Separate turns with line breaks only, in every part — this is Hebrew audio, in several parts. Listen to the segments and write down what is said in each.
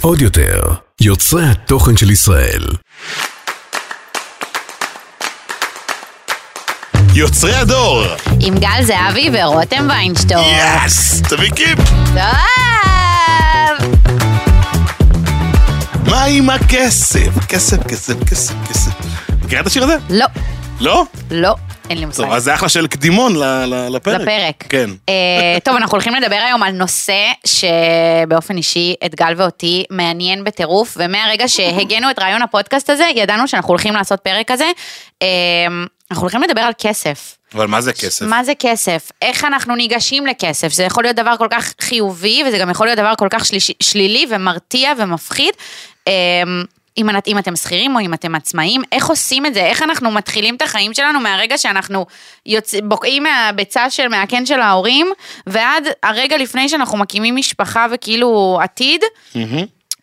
עוד יותר, יוצרי התוכן של ישראל.
יוצרי הדור!
עם גל זהבי ורותם ויינשטור.
יס! תביא קיפ!
טוב!
מה עם הכסף? כסף, כסף, כסף, כסף. מכירה את השיר הזה?
לא,
לא?
לא, אין לי מושג.
טוב, אז זה אחלה של קדימון לפרק.
לפרק.
כן.
אה, טוב, אנחנו הולכים לדבר היום על נושא שבאופן אישי את גל ואותי מעניין בטירוף, ומהרגע שהגענו את רעיון הפודקאסט הזה, ידענו שאנחנו הולכים לעשות פרק כזה. אה, אנחנו הולכים לדבר על כסף.
אבל מה זה כסף?
מה זה כסף? איך אנחנו ניגשים לכסף? זה יכול להיות דבר כל כך חיובי, וזה גם יכול להיות דבר כל כך שליש, שלילי ומרתיע ומפחיד. אם, אם אתם שכירים או אם אתם עצמאים, איך עושים את זה? איך אנחנו מתחילים את החיים שלנו מהרגע שאנחנו יוצ... בוקעים מהביצה של, מהקן של ההורים, ועד הרגע לפני שאנחנו מקימים משפחה וכאילו עתיד,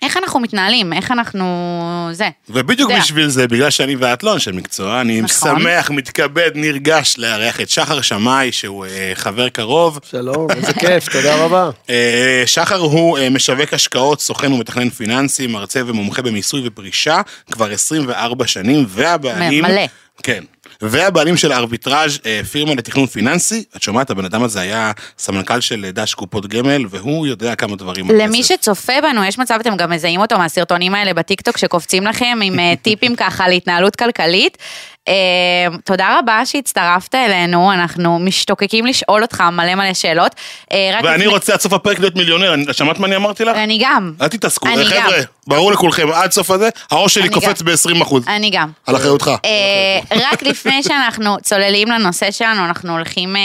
איך אנחנו מתנהלים? איך אנחנו... זה.
ובדיוק
יודע.
בשביל זה, בגלל שאני ואת לא אנשי מקצוע, אני
נכון.
שמח, מתכבד, נרגש לארח את שחר שמאי, שהוא אה, חבר קרוב.
שלום, איזה כיף, תודה רבה.
אה, שחר הוא אה, משווק השקעות, סוכן ומתכנן פיננסי, מרצה ומומחה במיסוי ופרישה, כבר 24 שנים, והבעלים...
מלא.
כן. והבעלים של הארביטראז' אה, פירמה לתכנון פיננסי, את שומעת, הבן אדם הזה היה סמנכ"ל של אה, דש קופות גמל, והוא יודע כמה דברים
למי
כסף.
שצופה בנו, יש מצב אתם גם מזהים אותו מהסרטונים האלה בטיקטוק שקופצים לכם עם אה, טיפים ככה להתנהלות כלכלית. אה, תודה רבה שהצטרפת אלינו, אנחנו משתוקקים לשאול אותך מלא מלא שאלות. אה,
ואני רוצה עד סוף הפרק להיות מיליונר, שמעת מה אני אמרתי לך?
אני גם.
אל תתעסקו, חבר'ה. ברור לכולכם, עד סוף הזה, הראש שלי קופץ
גם.
ב-20 אחוז.
אני גם.
על אחריותך.
אה, רק לפני שאנחנו צוללים לנושא שלנו, אנחנו הולכים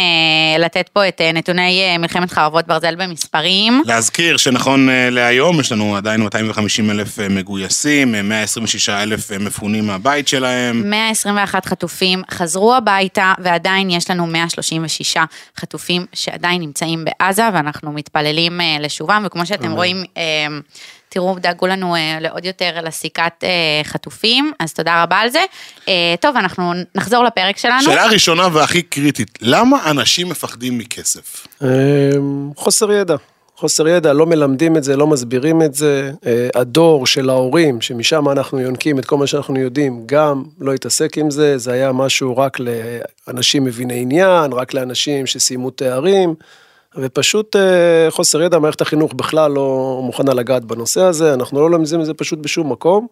לתת פה את נתוני מלחמת חרבות ברזל במספרים.
להזכיר שנכון להיום, יש לנו עדיין 250 אלף מגויסים, אה, 126 אלף מפונים מהבית שלהם.
121 חטופים חזרו הביתה, ועדיין יש לנו 136 חטופים שעדיין נמצאים בעזה, ואנחנו מתפללים אה, לשובם, וכמו שאתם רואים, אה, תראו, דאגו לנו אה, לעוד יותר לסיכת אה, חטופים, אז תודה רבה על זה. אה, טוב, אנחנו נחזור לפרק שלנו.
שאלה ראשונה והכי קריטית, למה אנשים מפחדים מכסף?
חוסר ידע. חוסר ידע, לא מלמדים את זה, לא מסבירים את זה. אה, הדור של ההורים, שמשם אנחנו יונקים את כל מה שאנחנו יודעים, גם לא התעסק עם זה, זה היה משהו רק לאנשים מביני עניין, רק לאנשים שסיימו תארים, ופשוט אה, חוסר ידע, מערכת החינוך בכלל לא מוכנה לגעת בנושא הזה, אנחנו לא לומדים את זה פשוט בשום מקום,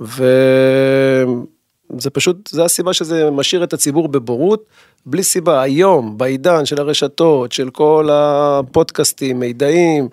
וזה פשוט, זה הסיבה שזה משאיר את הציבור בבורות, בלי סיבה. היום, בעידן של הרשתות, של כל הפודקאסטים, מידעים,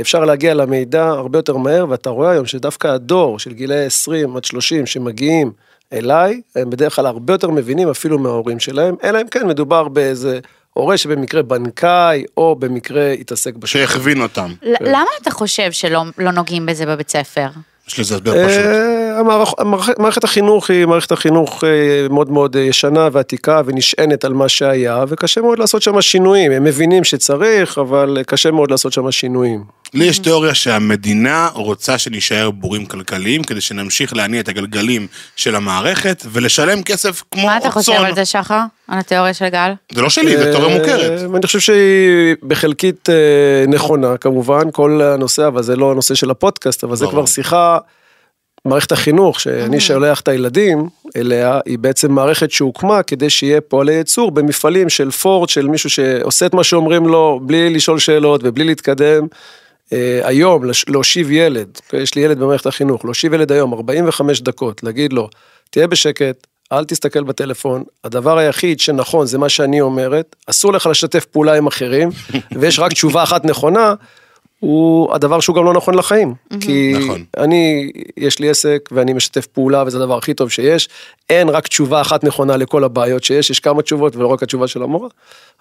אפשר להגיע למידע הרבה יותר מהר, ואתה רואה היום שדווקא הדור של גילאי 20 עד 30 שמגיעים אליי, הם בדרך כלל הרבה יותר מבינים אפילו מההורים שלהם, אלא אם כן מדובר באיזה הורה שבמקרה בנקאי, או במקרה התעסק בשוק.
שהכווין אותם.
למה אתה חושב שלא לא נוגעים בזה בבית ספר?
יש לזה הסבר פשוט.
אה, המערכ- המערכ- מערכת החינוך היא מערכת החינוך אה, מאוד מאוד אה, ישנה ועתיקה ונשענת על מה שהיה, וקשה מאוד לעשות שם שינויים. הם מבינים שצריך, אבל קשה מאוד לעשות שם שינויים.
לי יש תיאוריה שהמדינה רוצה שנישאר בורים כלכליים, כדי שנמשיך להניע את הגלגלים של המערכת, ולשלם כסף כמו
מה אתה חושב. על זה, שחר? על התיאוריה של גל?
זה לא שלי, זה תיאוריה מוכרת.
אה, ואני חושב שהיא בחלקית אה, נכונה, כמובן, כל הנושא, אבל זה לא הנושא של הפודקאסט, אבל זה. כבר שיחה, מערכת החינוך, שאני שולח את הילדים אליה, היא בעצם מערכת שהוקמה כדי שיהיה פועלי ייצור במפעלים של פורד, של מישהו שעושה את מה שאומרים לו, בלי לשאול שאלות ובלי להתקדם. אה, היום, להושיב ילד, יש לי ילד במערכת החינוך, להושיב ילד היום 45 דקות, להגיד לו, תהיה בשקט, אל תסתכל בטלפון, הדבר היחיד שנכון זה מה שאני אומרת, אסור לך לשתף פעולה עם אחרים, ויש רק תשובה אחת נכונה, הוא הדבר שהוא גם לא נכון לחיים. כי
נכון.
אני, יש לי עסק ואני משתף פעולה וזה הדבר הכי טוב שיש, אין רק תשובה אחת נכונה לכל הבעיות שיש, יש כמה תשובות ולא רק התשובה של המורה,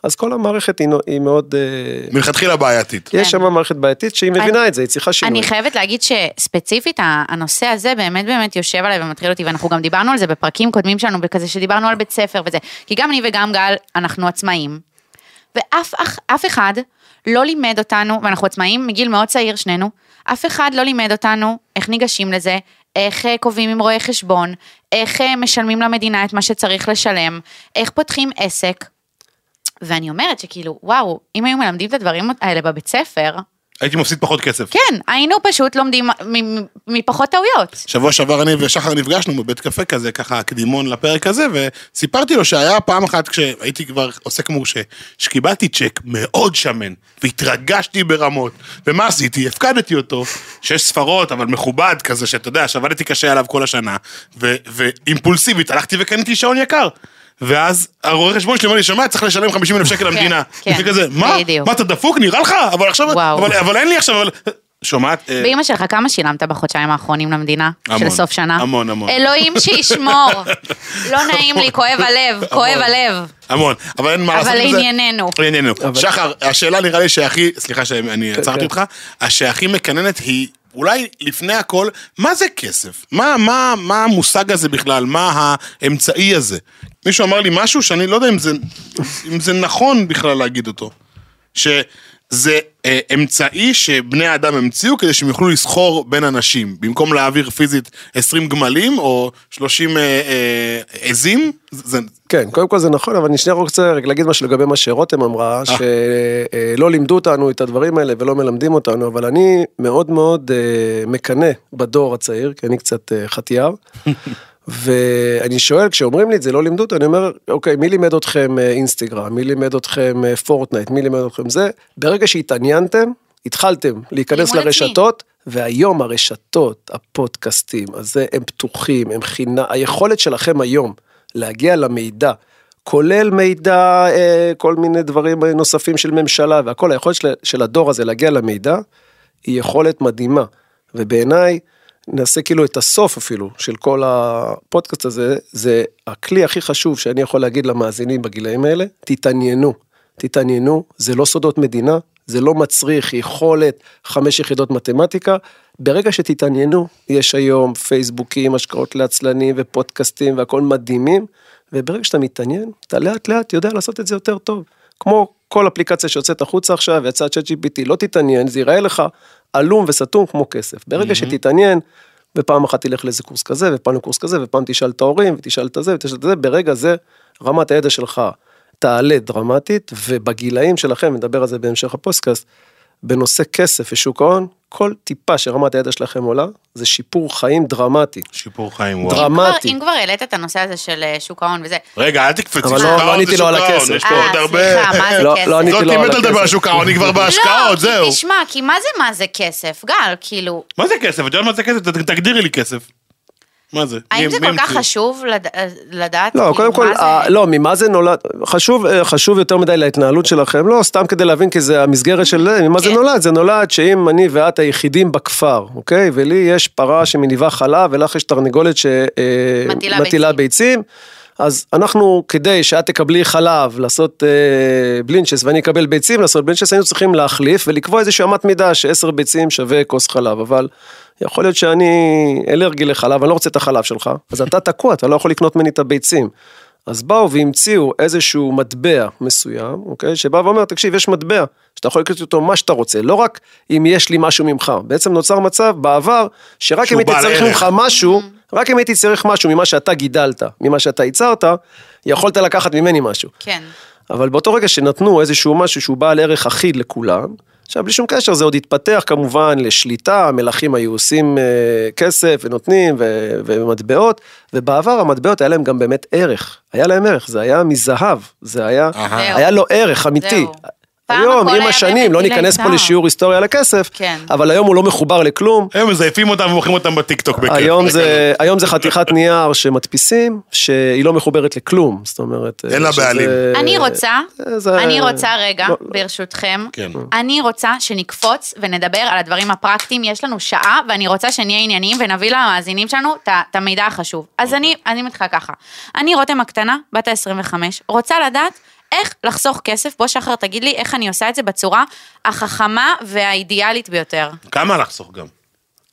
אז כל המערכת היא, היא מאוד, אה,
מלכתחילה בעייתית.
יש שם מערכת בעייתית שהיא מבינה את זה, היא צריכה שינוי.
אני חייבת להגיד שספציפית הנושא הזה באמת באמת יושב עליי ומטריד אותי, ואנחנו גם דיברנו על זה בפרקים קודמים שלנו, בכזה שדיברנו על בית ספר וזה, כי גם אני וגם גל, אנחנו עצמאים, ואף אח- אף אחד לא לימד אותנו, ואנחנו עצמאים מגיל מאוד צעיר שנינו, אף אחד לא לימד אותנו איך ניגשים לזה, איך אה, קובעים עם רואה חשבון, איך אה, משלמים למדינה את מה שצריך לשלם, איך פותחים עסק. ואני אומרת שכאילו, וואו, אם היו מלמדים את הדברים האלה בבית ספר,
הייתי מפסיד פחות כסף.
כן, היינו פשוט לומדים מפחות טעויות.
שבוע שעבר אני ושחר נפגשנו בבית קפה כזה, ככה קדימון לפרק הזה, וסיפרתי לו שהיה פעם אחת כשהייתי כבר עוסק מורשה, שקיבלתי צ'ק מאוד שמן, והתרגשתי ברמות. ומה עשיתי? הפקדתי אותו, שש ספרות, אבל מכובד כזה, שאתה יודע, שעבדתי קשה עליו כל השנה, ואימפולסיבית, הלכתי וקניתי שעון יקר. ואז הרואה חשבון שלי אומר לי, שומע, צריך לשלם 50 אלף שקל למדינה.
כן,
זה כזה, מה?
בדיוק.
מה, אתה דפוק? נראה לך? אבל עכשיו,
וואו.
אבל, אבל אין לי עכשיו, אבל... שומעת? אה,
באמא שלך, כמה שילמת בחודשיים האחרונים למדינה?
המון,
של סוף שנה?
המון, המון.
אלוהים שישמור. לא נעים לי, כואב הלב, כואב הלב.
המון, אבל אין מה
אבל
לעשות עם זה.
לענייננו.
לענייננו. שחר, השאלה נראה לי שהכי, סליחה שאני עצרתי
כן.
אותך, שהכי מקננת היא, אולי לפני הכל, מה זה כסף? מה, מה, מה המושג הזה בכלל? מה האמצעי הזה? מישהו אמר לי משהו שאני לא יודע אם זה, אם זה נכון בכלל להגיד אותו. שזה אה, אמצעי שבני האדם המציאו כדי שהם יוכלו לסחור בין אנשים. במקום להעביר פיזית 20 גמלים או 30 אה, אה, עזים, זה,
כן, קודם כל זה נכון, אבל אני שנייה רוצה רק להגיד משהו לגבי מה שרותם אמרה, שלא לימדו אותנו את הדברים האלה ולא מלמדים אותנו, אבל אני מאוד מאוד אה, מקנא בדור הצעיר, כי אני קצת אה, חטיאר. ואני שואל, כשאומרים לי את זה, לא לימדו אותי, אני אומר, אוקיי, מי לימד אתכם אה, אינסטגרם, מי לימד אתכם אה, פורטנייט, מי לימד אתכם זה? ברגע שהתעניינתם, התחלתם להיכנס. לרשתות, והיום הרשתות, הפודקאסטים, הזה, הם פתוחים, הם חינה, היכולת שלכם היום להגיע למידע, כולל מידע, אה, כל מיני דברים נוספים של ממשלה והכל, היכולת של, של הדור הזה להגיע למידע, היא יכולת מדהימה. ובעיניי, נעשה כאילו את הסוף אפילו של כל הפודקאסט הזה, זה הכלי הכי חשוב שאני יכול להגיד למאזינים בגילאים האלה, תתעניינו, תתעניינו, זה לא סודות מדינה, זה לא מצריך יכולת חמש יחידות מתמטיקה, ברגע שתתעניינו, יש היום פייסבוקים, השקעות לעצלנים ופודקאסטים והכל מדהימים, וברגע שאתה מתעניין, אתה לאט לאט יודע לעשות את זה יותר טוב. כמו כל אפליקציה שיוצאת החוצה עכשיו, ויצאה צ'אט GPT, לא תתעניין, זה ייראה לך עלום וסתום כמו כסף. ברגע שתתעניין, ופעם אחת תלך לאיזה קורס כזה, ופעם לקורס כזה, ופעם תשאל את ההורים, ותשאל את הזה, ותשאל את זה, ברגע זה רמת הידע שלך תעלה דרמטית, ובגילאים שלכם, נדבר על זה בהמשך הפודקאסט, בנושא כסף ושוק ההון, כל טיפה שרמת הידע שלכם עולה, זה שיפור חיים דרמטי.
שיפור חיים, וואו.
דרמטי.
אם כבר העלית את הנושא הזה של אה, שוק ההון וזה.
רגע, אל תקפצי, שוק
לא- לא
ההון זה שוק ההון,
הכסף.
יש פה
אה,
עוד הרבה...
סליחה, מה זה
לא-
כסף?
לא עניתי
זאת
לו על
מתה לדבר על
הכסף.
שוק ההון, היא כבר בהשקעות,
לא,
זהו.
כי תשמע, כי מה זה מה זה כסף? גל, כאילו,
מה זה כסף? את יודעת מה זה כסף? תגדירי לי כסף. מה זה?
האם זה כל כך? חשוב לד- לדעת?
לא,
כאילו,
קודם כל, אה, לא, ממה זה נולד, חשוב, אה, חשוב יותר מדי להתנהלות שלכם, לא, סתם כדי להבין, כי זה המסגרת של, אה, ממה זה
כן.
נולד? זה נולד שאם אני ואת היחידים בכפר, אוקיי? ולי יש פרה שמניבה חלב, ולך יש תרנגולת
מטילה
שמטילה ביצים. אז אנחנו, כדי שאת תקבלי חלב, לעשות אה, בלינצ'ס ואני אקבל ביצים, לעשות בלינצ'ס, היינו צריכים להחליף ולקבוע איזושהי אמת מידה שעשר ביצים שווה כוס חלב, אבל יכול להיות שאני אלרגי לחלב, אני לא רוצה את החלב שלך, אז אתה תקוע, אתה לא יכול לקנות ממני את הביצים. אז באו והמציאו איזשהו מטבע מסוים, אוקיי? שבא ואומר, תקשיב, יש מטבע, שאתה יכול לקנות אותו מה שאתה רוצה, לא רק אם יש לי משהו ממך. בעצם נוצר מצב בעבר, שרק אם הייתי צריך. ממך משהו, רק אם הייתי צריך משהו ממה שאתה גידלת, ממה שאתה ייצרת, יכולת לקחת ממני משהו.
כן.
אבל באותו רגע שנתנו איזשהו משהו שהוא בעל ערך אחיד לכולם, עכשיו בלי שום קשר זה עוד התפתח כמובן לשליטה, המלכים היו עושים אה, כסף ונותנים ו- ומטבעות, ובעבר המטבעות היה להם גם באמת ערך, היה להם ערך, זה היה מזהב, זה היה. היה לו ערך אמיתי.
זהו.
היום עם השנים, לא ניכנס פה לשיעור היסטוריה על הכסף,
כן.
אבל היום הוא לא מחובר לכלום,
היום מזייפים אותם ומוכרים אותם בטיקטוק בכיף.
היום זה, היום זה חתיכת נייר שמדפיסים, שהיא לא מחוברת לכלום, זאת אומרת...
אין לה בעלים.
אני רוצה,
זה-
אני רוצה רגע,
לא-
ברשותכם,
כן.
אני רוצה שנקפוץ ונדבר על הדברים הפרקטיים, יש לנו שעה, ואני רוצה שנהיה ענייניים ונביא למאזינים שלנו את המידע החשוב. אז
אוקיי.
אני, אני מתחילה ככה, אני רותם הקטנה, בת ה-25, רוצה לדעת איך לחסוך כסף, בוא שחר תגיד לי איך אני עושה את זה בצורה החכמה והאידיאלית ביותר.
כמה לחסוך גם?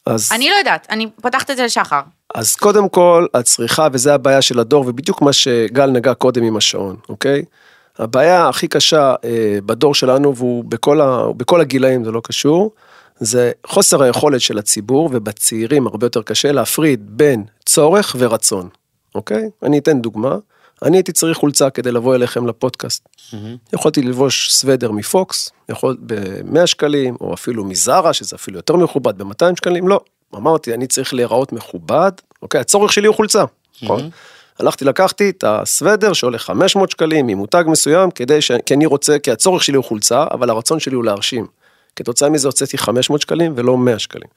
אז,
אני לא יודעת, אני פותחת את זה לשחר.
אז קודם כל, הצריכה, וזה הבעיה של הדור, ובדיוק מה שגל נגע קודם עם השעון, אוקיי? הבעיה הכי קשה אה, בדור שלנו, והוא בכל, ה, בכל הגילאים, זה לא קשור, זה חוסר היכולת של הציבור, ובצעירים הרבה יותר קשה להפריד בין צורך ורצון, אוקיי? אני אתן דוגמה. אני הייתי צריך חולצה כדי לבוא אליכם לפודקאסט. יכולתי ללבוש סוודר מפוקס, יכול ב-100 שקלים, או אפילו מזרה, שזה אפילו יותר מכובד, ב-200 שקלים, לא. אמרתי, אני צריך להיראות מכובד, אוקיי, הצורך שלי הוא חולצה, נכון? הלכתי, לקחתי את הסוודר שעולה 500 שקלים ממותג מסוים, כדי ש... כי אני רוצה, כי הצורך שלי הוא חולצה, אבל הרצון שלי הוא להרשים. כתוצאה מזה הוצאתי 500 שקלים ולא 100 שקלים.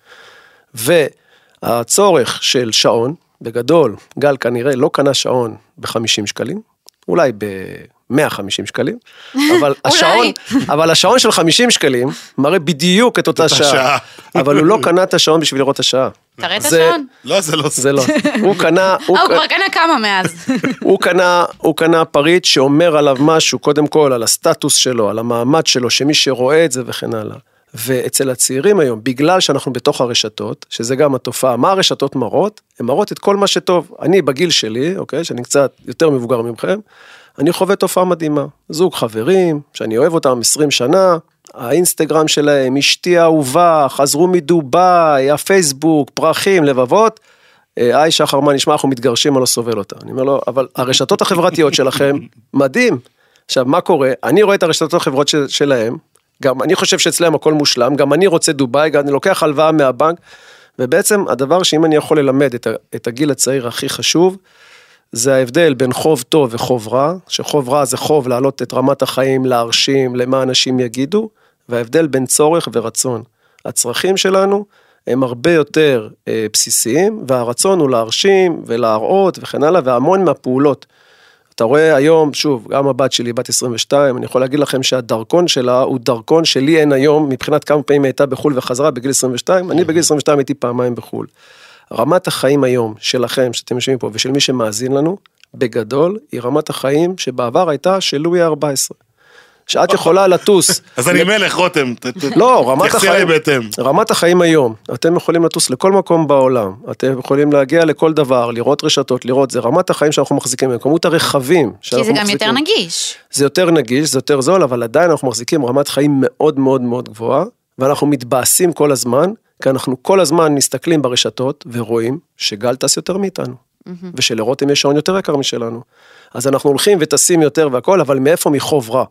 והצורך של שעון, בגדול, גל כנראה לא קנה שעון ב-50 שקלים, אולי ב-150 שקלים, אבל השעון, אבל השעון של 50 שקלים מראה בדיוק את אותה שעה. אבל הוא לא קנה את השעון בשביל לראות את השעה.
תראה את השעון.
לא, זה לא
זה לא, הוא קנה, הוא
אה, הוא כבר קנה כמה מאז.
הוא קנה, הוא קנה פריט שאומר עליו משהו, קודם כל על הסטטוס שלו, על המעמד שלו, שמי שרואה את זה וכן הלאה. ואצל הצעירים היום, בגלל שאנחנו בתוך הרשתות, שזה גם התופעה, מה הרשתות מראות? הן מראות את כל מה שטוב. אני בגיל שלי, אוקיי, שאני קצת יותר מבוגר ממכם, אני חווה תופעה מדהימה. זוג חברים, שאני אוהב אותם 20 שנה, האינסטגרם שלהם, אשתי האהובה, חזרו מדובאי, הפייסבוק, פרחים, לבבות. אה, היי שחר, מה נשמע, אנחנו מתגרשים, אני לא סובל אותה. אני אומר לו, אבל הרשתות החברתיות שלכם, מדהים. עכשיו, מה קורה? אני רואה את הרשתות החברות של, שלהם, גם אני חושב שאצלם הכל מושלם, גם אני רוצה דובאי, גם אני לוקח הלוואה מהבנק, ובעצם הדבר שאם אני יכול ללמד את, את הגיל הצעיר הכי חשוב, זה ההבדל בין חוב טוב וחוב רע, שחוב רע זה חוב להעלות את רמת החיים, להרשים, למה אנשים יגידו, וההבדל בין צורך ורצון. הצרכים שלנו הם הרבה יותר אה, בסיסיים, והרצון הוא להרשים ולהראות וכן הלאה, והמון מהפעולות. אתה רואה היום, שוב, גם הבת שלי, בת 22, אני יכול להגיד לכם שהדרכון שלה הוא דרכון שלי אין היום, מבחינת כמה פעמים היא הייתה בחו"ל וחזרה בגיל 22, אני בגיל 22 הייתי פעמיים בחו"ל. רמת החיים היום שלכם, שאתם יושבים פה, ושל מי שמאזין לנו, בגדול, היא רמת החיים שבעבר הייתה של לואי ה-14. שאת יכולה לטוס.
אז אני מלך, רותם.
לא, רמת החיים. רמת החיים היום, אתם יכולים לטוס לכל מקום בעולם, אתם יכולים להגיע לכל דבר, לראות רשתות, לראות, זה רמת החיים שאנחנו מחזיקים היום, כמות הרכבים
כי
שאנחנו
זה גם
מחזיקים.
יותר נגיש.
זה יותר נגיש, זה יותר זול, אבל עדיין אנחנו מחזיקים רמת חיים מאוד מאוד מאוד גבוהה, ואנחנו מתבאסים כל הזמן, כי אנחנו כל הזמן מסתכלים ברשתות ורואים שגל טס יותר מאיתנו, ושלרותם יש שעון יותר יקר משלנו. אז אנחנו הולכים וטסים יותר והכל, אבל מאיפה? מחוב רע.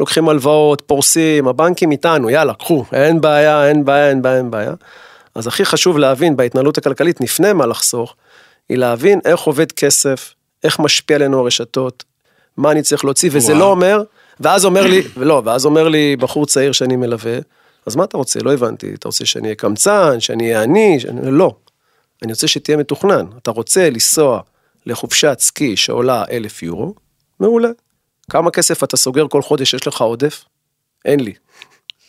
לוקחים הלוואות, פורסים, הבנקים איתנו, יאללה, קחו, אין בעיה, אין בעיה, אין בעיה, אין בעיה. אז הכי חשוב להבין בהתנהלות הכלכלית, לפני מה לחסוך, היא להבין איך עובד כסף, איך משפיע עלינו הרשתות, מה אני צריך להוציא, וזה
וואו.
לא אומר, ואז אומר לי, ולא, ואז אומר לי בחור צעיר שאני מלווה, אז מה אתה רוצה? לא הבנתי, אתה רוצה שאני אהיה קמצן, שאני אהיה עני, שאני... לא. אני רוצה שתהיה מתוכנן. אתה רוצה לנסוע לחופשת סקי שעולה אלף יורו, מעולה. כמה כסף אתה סוגר כל חודש, יש לך עודף? אין לי.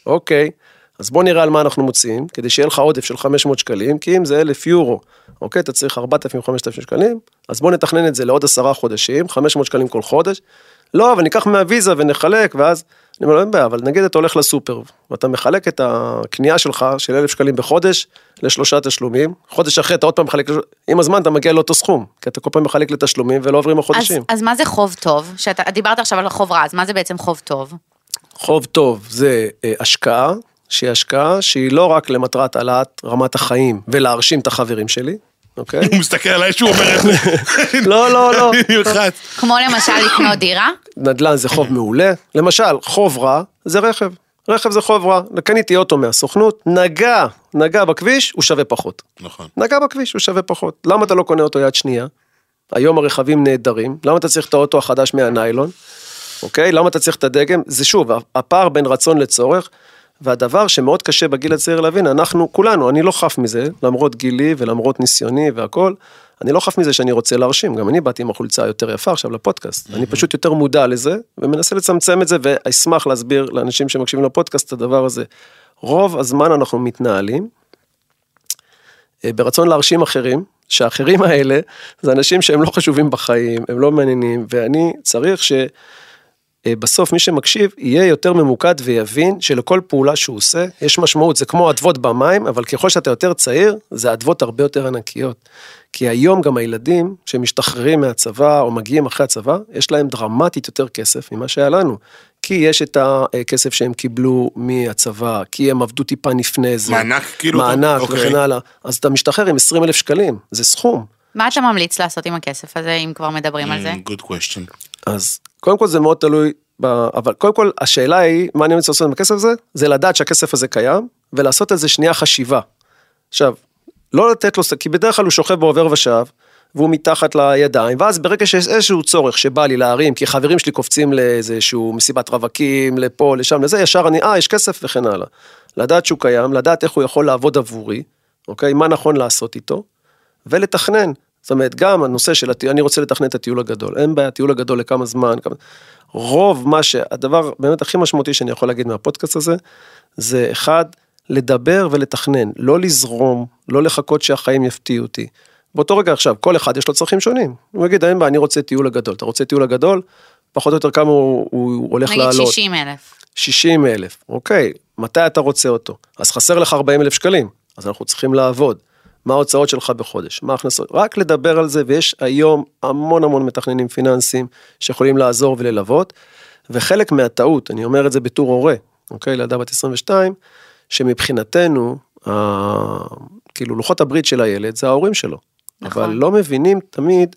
אוקיי, אז בוא נראה על מה אנחנו מוציאים, כדי שיהיה לך עודף של 500 שקלים, כי אם זה 1,000 יורו, אוקיי, אתה צריך 4,000-5,000 שקלים, אז בוא נתכנן את זה לעוד עשרה חודשים, 500 שקלים כל חודש. לא, אבל ניקח מהוויזה ונחלק, ואז, אני אומר, לא, אין בעיה, אבל נגיד אתה הולך לסופר, ואתה מחלק את הקנייה שלך של 1,000 שקלים בחודש לשלושה תשלומים, חודש אחרי אתה עוד פעם מחלק, עם הזמן אתה מגיע לאותו סכום, כי אתה כל פעם מחלק לתשלומים ולא עוברים
אז,
החודשים.
אז מה זה חוב טוב? שאתה דיברת עכשיו על חוב רע, אז מה זה בעצם חוב טוב?
חוב טוב זה אה, השקעה, שהיא השקעה שהיא לא רק למטרת העלאת רמת החיים ולהרשים את החברים שלי, אוקיי?
הוא מסתכל עליי שהוא אומר את זה.
לא, לא, לא.
כמו למשל לקנות דירה?
נדל"ן זה חוב מעולה. למשל, חוב רע זה רכב. רכב זה חוב רע. קניתי אוטו מהסוכנות, נגע, נגע בכביש, הוא שווה פחות.
נכון.
נגע בכביש, הוא שווה פחות. למה אתה לא קונה אותו יד שנייה? היום הרכבים נהדרים, למה אתה צריך את האוטו החדש מהניילון? אוקיי? למה אתה צריך את הדגם? זה שוב, הפער בין רצון לצורך, והדבר שמאוד קשה בגיל הצעיר להבין, אנחנו, כולנו, אני לא חף מזה, למרות גילי ולמרות ניסיוני והכל, אני לא חף מזה שאני רוצה להרשים, גם אני באתי עם החולצה היותר יפה עכשיו לפודקאסט, אני פשוט יותר מודע לזה, ומנסה לצמצם את זה, ואשמח להסביר לאנשים שמקשיבים לפודקאסט את הדבר הזה. רוב הזמן אנחנו מתנהלים אה, ברצון להרשים אחרים, שהאחרים האלה זה אנשים שהם לא חשובים בחיים, הם לא מעניינים, ואני צריך שבסוף מי שמקשיב יהיה יותר ממוקד ויבין שלכל פעולה שהוא עושה יש משמעות, זה כמו אדוות במים, אבל ככל שאתה יותר צעיר, זה אדוות הרבה יותר ענקיות. כי היום גם הילדים שמשתחררים מהצבא או מגיעים אחרי הצבא, יש להם דרמטית יותר כסף ממה שהיה לנו. כי יש את הכסף שהם קיבלו מהצבא, כי הם עבדו טיפה לפני זה.
מענק, כאילו?
מענק
אוקיי.
וכן הלאה. אז אתה משתחרר עם 20 אלף שקלים, זה סכום.
מה אתה ממליץ לעשות עם הכסף הזה, אם כבר מדברים על זה?
Mm, good question.
אז קודם כל זה מאוד תלוי, ב... אבל קודם כל השאלה היא, מה אני רוצה לעשות עם הכסף הזה? זה לדעת שהכסף הזה קיים, ולעשות איזה שנייה חשיבה. עכשיו, לא לתת לו, כי בדרך כלל הוא שוכב בעובר ושב, והוא מתחת לידיים, ואז ברגע שיש איזשהו צורך שבא לי להרים, כי חברים שלי קופצים לאיזשהו מסיבת רווקים, לפה, לשם, לזה, ישר אני, אה, יש כסף וכן הלאה. לדעת שהוא קיים, לדעת איך הוא יכול לעבוד עבורי, אוקיי? מה נכון לעשות איתו, ולתכנן. זאת אומרת, גם הנושא של, הטיול, אני רוצה לתכנן את הטיול הגדול, אין בעיה, טיול הגדול לכמה זמן, כמה... רוב מה ש... הדבר באמת הכי משמעותי שאני יכול להגיד מהפודקאסט הזה, זה אחד, לדבר ולתכנן, לא לזרום, לא לחכות שהחיים יפתיעו אותי. באותו רגע עכשיו, כל אחד יש לו צרכים שונים. הוא יגיד, אין בעיה, אני רוצה טיול הגדול. אתה רוצה טיול הגדול? פחות או יותר כמה הוא, הוא הולך
נגיד
לעלות.
60 אלף.
60 אלף, אוקיי, מתי אתה רוצה אותו? אז חסר לך 40 אלף שקלים, אז אנחנו צריכים לעבוד. מה ההוצאות שלך בחודש, מה ההכנסות, רק לדבר על זה, ויש היום המון המון מתכננים פיננסיים שיכולים לעזור וללוות, וחלק מהטעות, אני אומר את זה בתור הורה, אוקיי, לילדה בת 22, שמבחינתנו, ה... כאילו לוחות הברית של הילד זה ההורים שלו.
נכון.
אבל לא מבינים תמיד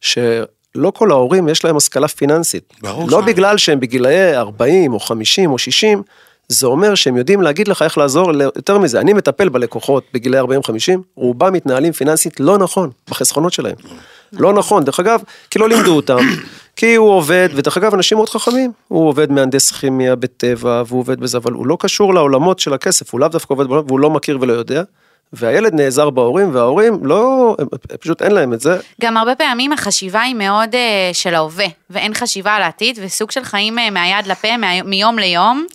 שלא כל ההורים יש להם השכלה פיננסית.
ברור
לא
ש-
בגלל שהם בגילאי 40 או 50 או 60, זה אומר שהם יודעים להגיד לך איך לעזור, יותר מזה, אני מטפל בלקוחות בגילאי 40-50, רובם מתנהלים פיננסית לא נכון, בחסכונות שלהם. לא נכון, דרך אגב, כי לא לימדו אותם, כי הוא עובד, ודרך אגב, אנשים מאוד חכמים, הוא עובד מהנדס כימיה בטבע, והוא עובד בזה, אבל הוא לא קשור לעולמות של הכסף, הוא לאו דווקא עובד בעולם, והוא לא מכיר ולא יודע, והילד נעזר בהורים, וההורים לא, הם, פשוט אין להם את זה,
גם הרבה פעמים החשיבה היא מאוד אה, של ההווה, ואין חשיבה על העתיד, וסוג של חיים אה, מהיד לפה, מה, מיום ליום.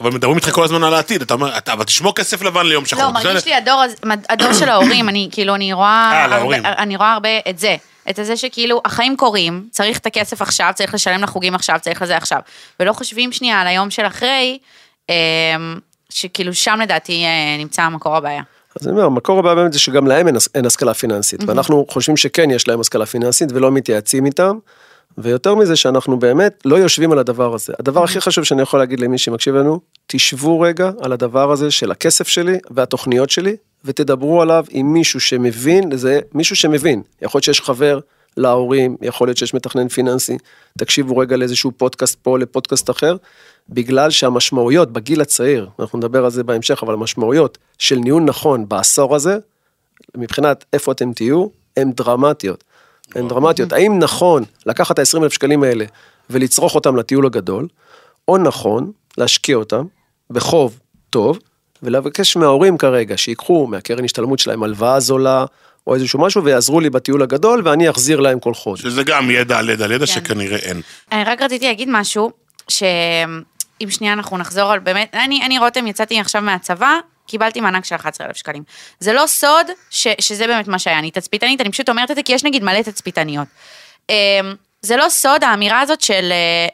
אבל מדברים איתך כל הזמן על העתיד, אתה אומר, אתה, אבל תשמור כסף לבן ליום שחור.
לא, מרגיש? לי הדור, הדור של ההורים, אני כאילו, אני רואה,
אה,
הרבה,
להורים.
אני רואה הרבה את זה. את זה שכאילו החיים קורים, צריך את הכסף עכשיו, צריך לשלם לחוגים עכשיו, צריך לזה עכשיו. ולא חושבים שנייה על היום של אחרי, אה, שכאילו שם לדעתי אה, נמצא מקור הבעיה.
אז אני אומר, המקור הבא באמת זה שגם להם אין, אין השכלה פיננסית, ואנחנו חושבים שכן יש להם השכלה פיננסית ולא מתייעצים איתם, ויותר מזה שאנחנו באמת לא יושבים על הדבר הזה. הדבר הכי חשוב שאני יכול להגיד למי שמקשיב לנו, תשבו רגע על הדבר הזה של הכסף שלי והתוכניות שלי, ותדברו עליו עם מישהו שמבין, זה מישהו שמבין. יכול להיות שיש חבר להורים, יכול להיות שיש מתכנן פיננסי, תקשיבו רגע לאיזשהו פודקאסט פה, לפודקאסט אחר, בגלל שהמשמעויות בגיל הצעיר, אנחנו נדבר על זה בהמשך, אבל המשמעויות של ניהול נכון בעשור הזה, מבחינת איפה אתם תהיו, הן דרמטיות. הן דרמטיות. האם נכון לקחת את ה-20 אלף שקלים האלה ולצרוך אותם לטיול הגדול, או נכון להשקיע אותם בחוב טוב, ולבקש מההורים כרגע שיקחו מהקרן השתלמות שלהם הלוואה זולה, או איזשהו משהו, ויעזרו לי בטיול הגדול, ואני אחזיר להם כל חודש.
שזה גם ידע על ידע על ידע
כן.
שכנראה אין.
אני רק רציתי להגיד משהו, שאם שנייה אנחנו נחזור על באמת, אני, אני רותם, יצאתי עכשיו מהצבא, קיבלתי מענק של 11,000 שקלים. זה לא סוד ש, שזה באמת מה שהיה, אני תצפיתנית, אני פשוט אומרת את זה כי יש נגיד מלא תצפיתניות. אמ, זה לא סוד האמירה הזאת של אה,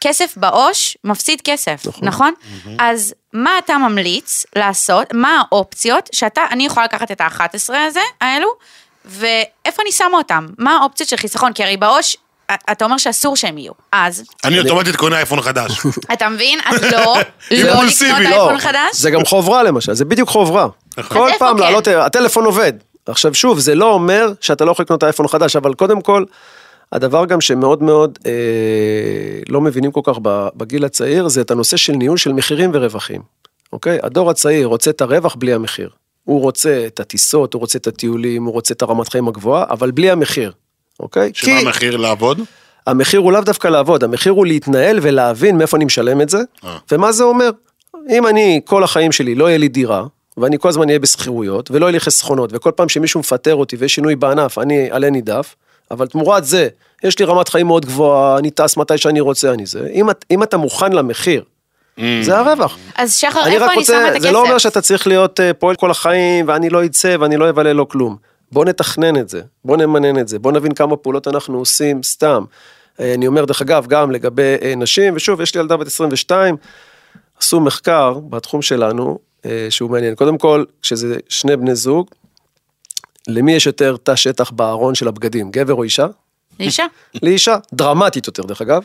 כסף בעו"ש מפסיד כסף, נכון? נכון? אז מה אתה ממליץ לעשות, מה האופציות שאתה, אני יכולה לקחת את ה-11 הזה, האלו, ואיפה אני שמה אותם? מה האופציות של חיסכון? כי הרי בעו"ש, אתה אומר שאסור שהם יהיו. אז,
אני אוטומטית קונה אייפון חדש.
אתה מבין? אז לא, לא לקנות
לא.
אייפון חדש?
זה גם חוב רע למשל, זה בדיוק חוב רע.
נכון.
כל פעם
כן?
לעלות, הטלפון עובד. עכשיו שוב, זה לא אומר שאתה לא יכול לקנות אייפון חדש, אבל קודם כל, הדבר גם שמאוד מאוד אה, לא מבינים כל כך ב- בגיל הצעיר, זה את הנושא של ניהול של מחירים ורווחים. אוקיי? הדור הצעיר רוצה את הרווח בלי המחיר. הוא רוצה את הטיסות, הוא רוצה את הטיולים, הוא רוצה את הרמת חיים הגבוהה, אבל בלי המחיר. אוקיי?
שמה המחיר לעבוד?
המחיר הוא לאו דווקא לעבוד, המחיר הוא להתנהל ולהבין מאיפה אני משלם את זה,
אה.
ומה זה אומר. אם אני כל החיים שלי לא יהיה לי דירה, ואני כל הזמן אהיה בשכירויות, ולא יהיה לי חסכונות, וכל פעם שמישהו מפטר אותי ויש שינוי בענף, אני עלה נידף, אבל תמורת זה, יש לי רמת חיים מאוד גבוהה, אני טס מתי שאני רוצה, אני זה. אם, את- אם אתה מוכן למחיר, זה הרווח.
אז שחר,
אני
איפה
רק
אני
רוצה,
שמה את הכסף?
זה לא אומר שאתה צריך להיות אה, פועל כל החיים, ואני לא אצא ואני לא אבלה לא כלום. בוא נתכנן את זה, בוא נמנן את זה, בוא נבין כמה פעולות אנחנו עושים סתם. אה, אני אומר, דרך אגב, גם לגבי אה, נשים, ושוב, יש לי ילדה בת 22, עשו מחקר בתחום שלנו, אה, שהוא מעניין. קודם כל, כשזה שני בני זוג, למי יש יותר תא שטח בארון של הבגדים, גבר או אישה?
לאישה.
לאישה, דרמטית יותר דרך אגב,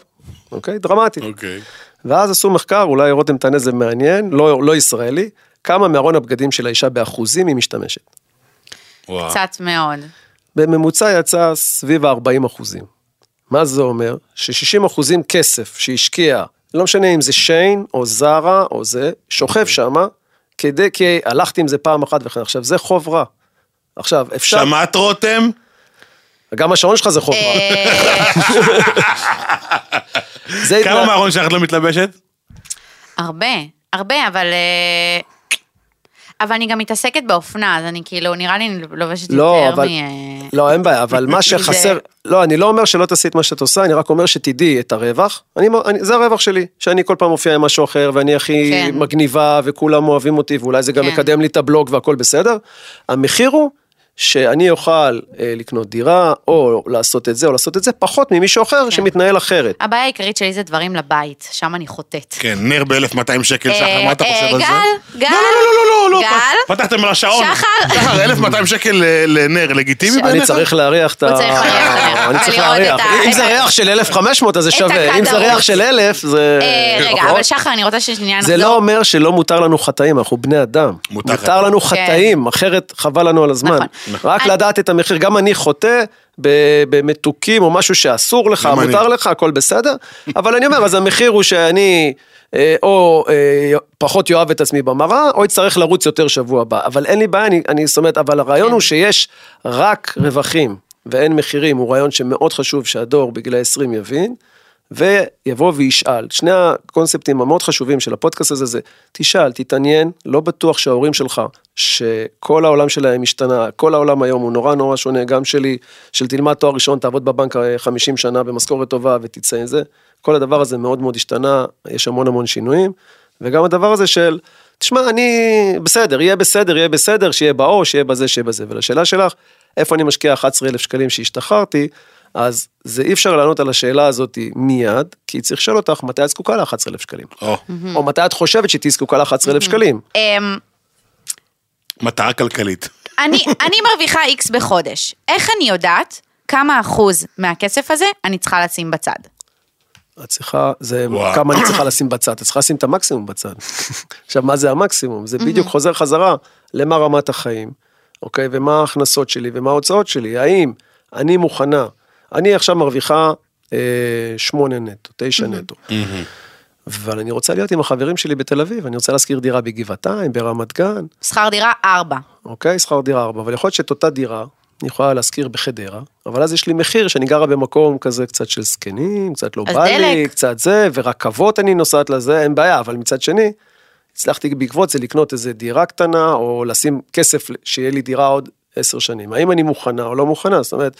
אוקיי? דרמטית.
אוקיי.
ואז עשו מחקר, אולי רותם תענה זה מעניין, לא, לא ישראלי, כמה מארון הבגדים של האישה באחוזים היא משתמשת.
וואו.
קצת מאוד.
בממוצע יצא סביב ה-40 אחוזים. מה זה אומר? ש-60 אחוזים כסף שהשקיע, לא משנה אם זה שיין או זרה או זה, שוכב שמה, כדי, כי הלכתי עם זה פעם אחת וכן. עכשיו, זה חוב רע. עכשיו, אפשר...
שמעת רותם?
גם השעון שלך זה חוב רע.
אה,
כמה מהארון שלך את לא מתלבשת?
הרבה, הרבה, אבל... אבל אני גם מתעסקת באופנה, אז אני כאילו, נראה לי אני לובשת
לא,
יותר
אבל,
מ...
לא, אין בעיה, אבל מה שחסר, לא, אני לא אומר שלא תעשי את מה שאת עושה, אני רק אומר שתדעי את הרווח, אני, אני, זה הרווח שלי, שאני כל פעם מופיע עם משהו אחר, ואני הכי
כן.
מגניבה, וכולם אוהבים אותי, ואולי זה גם
כן.
מקדם לי את הבלוג והכל בסדר. המחיר הוא שאני אוכל אה, לקנות דירה, או לעשות את זה, או לעשות את זה, פחות ממישהו אחר
כן.
שמתנהל אחרת.
הבעיה העיקרית שלי זה דברים לבית, שם אני חוטאת.
כן, נר ב-1200 שקל, שחר,
אה,
מה אתה
אה,
חושב על זה?
גל, גל,
לא, לא, לא, לא, לא,
גל,
פתחתם על השעון.
שחר.
שחר, 1200 שקל ל- לנר, לגיטימי בעיניך?
אני צריך להריח את ה...
הוא צריך להריח את הריח,
אני צריך להריח. אם זה ריח של 1,500 אז זה שווה, אם זה. ריח של 1,000 זה...
אה, רגע,
נכון?
אבל שחר, אני רוצה ששנייה נחזור.
זה לא אומר שלא מותר לנו חטאים, אנחנו בני אדם.
מותר.
לנו חטאים, אחרת חבל לנו על הזמן.
נכון.
רק
אני-
לדעת את המחיר, גם אני חוטא במתוקים או משהו שאסור לך. מותר לך, הכל בסדר, אבל אני אומר, אז המחיר הוא שאני אה, או אה, פחות יאהב את עצמי במראה, או אצטרך לרוץ יותר שבוע הבא. אבל אין לי בעיה, אני, אני זאת אומרת, אבל הרעיון
כן.
הוא שיש רק רווחים ואין מחירים, הוא רעיון שמאוד חשוב שהדור בגיל ה-20 יבין. ויבוא וישאל. שני הקונספטים המאוד חשובים של הפודקאסט הזה זה, תשאל, תתעניין, לא בטוח שההורים שלך, שכל העולם שלהם השתנה, כל העולם היום הוא נורא נורא שונה, גם שלי, של תלמד תואר ראשון, תעבוד בבנק 50 שנה במשכורת טובה ותצא עם זה, כל הדבר הזה מאוד מאוד השתנה, יש המון המון שינויים, וגם הדבר הזה של, תשמע, אני בסדר, יהיה בסדר, יהיה בסדר, שיהיה באור, שיהיה בזה, שיהיה בזה. ולשאלה שלך, איפה אני משקיע 11,000 שקלים שהשתחררתי, אז זה אי אפשר לענות על השאלה הזאת מיד, כי צריך לשאול אותך מתי את זקוקה ל-11,000 שקלים.
או,
או מתי את חושבת שתהיי זקוקה ל-11,000 שקלים.
מטרה כלכלית.
אני, אני מרוויחה איקס בחודש. איך אני יודעת כמה אחוז מהכסף הזה אני צריכה לשים בצד?
את צריכה, זה
וואו.
כמה אני צריכה לשים בצד, את צריכה לשים את המקסימום בצד. עכשיו, מה זה המקסימום? זה בדיוק חוזר חזרה למה רמת החיים, אוקיי? ומה ההכנסות שלי ומה ההוצאות שלי. האם אני מוכנה, אני עכשיו מרוויחה אה, שמונה נטו, תשע נטו. אבל אני רוצה להיות עם החברים שלי בתל אביב, אני רוצה להשכיר דירה בגבעתיים, ברמת גן,
שכר דירה ארבע.
אוקיי? שכר דירה ארבע, אבל יכול להיות שאת אותה דירה, אני יכולה להשכיר בחדרה, אבל אז יש לי מחיר שאני גרה במקום כזה קצת של זקנים, קצת לא בא לי,
דלק.
קצת זה, ורכבות אני נוסעת לזה, אין בעיה, אבל מצד שני, הצלחתי בעקבות זה לקנות איזה דירה קטנה, או לשים כסף שיהיה לי דירה עוד עשר שנים. האם אני מוכנה או לא מוכנה? זאת אומרת,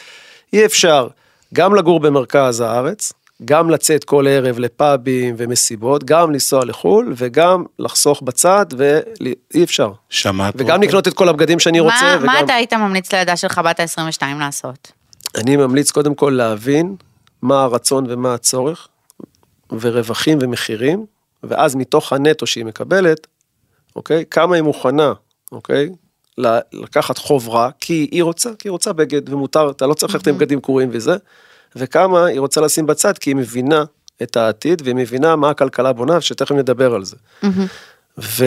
אי אפשר גם לגור במרכז הארץ, גם לצאת כל ערב לפאבים ומסיבות, גם לנסוע לחו"ל, וגם לחסוך בצד, ואי אפשר.
שמעת
וגם? לקנות את כל הבגדים שאני רוצה,
מה,
וגם...
מה אתה היית ממליץ לילדה שלך בת ה-22 לעשות?
אני ממליץ קודם כל להבין מה הרצון ומה הצורך, ורווחים ומחירים, ואז מתוך הנטו שהיא מקבלת, אוקיי? כמה היא מוכנה, אוקיי? לקחת חוב רע, כי היא רוצה, כי היא רוצה בגד, ומותר, אתה לא צריך ללכת עם בגדים קרועים וזה, וכמה היא רוצה לשים בצד, כי היא מבינה את העתיד, והיא מבינה מה הכלכלה בונה, שתכף נדבר על זה. ו...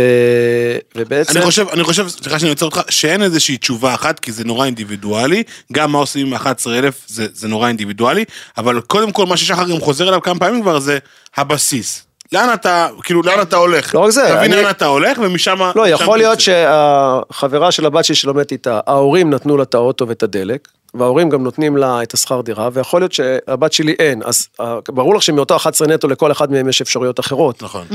ובעצם...
אני חושב, אני חושב, סליחה שאני עוצר אותך, שאין איזושהי תשובה אחת, כי זה נורא אינדיבידואלי, גם מה עושים עם 11,000 זה, זה נורא אינדיבידואלי, אבל קודם כל מה ששחר גם חוזר אליו כמה פעמים כבר זה הבסיס. לאן אתה, כאילו, לאן אתה הולך?
לא רק זה,
תבין
אני-
לאן אתה הולך, ומשם...
לא, יכול להיות
תצא.
שהחברה של הבת שלי שלומדת איתה, ההורים נתנו לה את האוטו ואת הדלק, וההורים גם נותנים לה את השכר דירה, ויכול להיות שהבת שלי אין, אז אה, ברור לך שמאותו 11 נטו לכל אחד מהם יש אפשרויות אחרות.
נכון.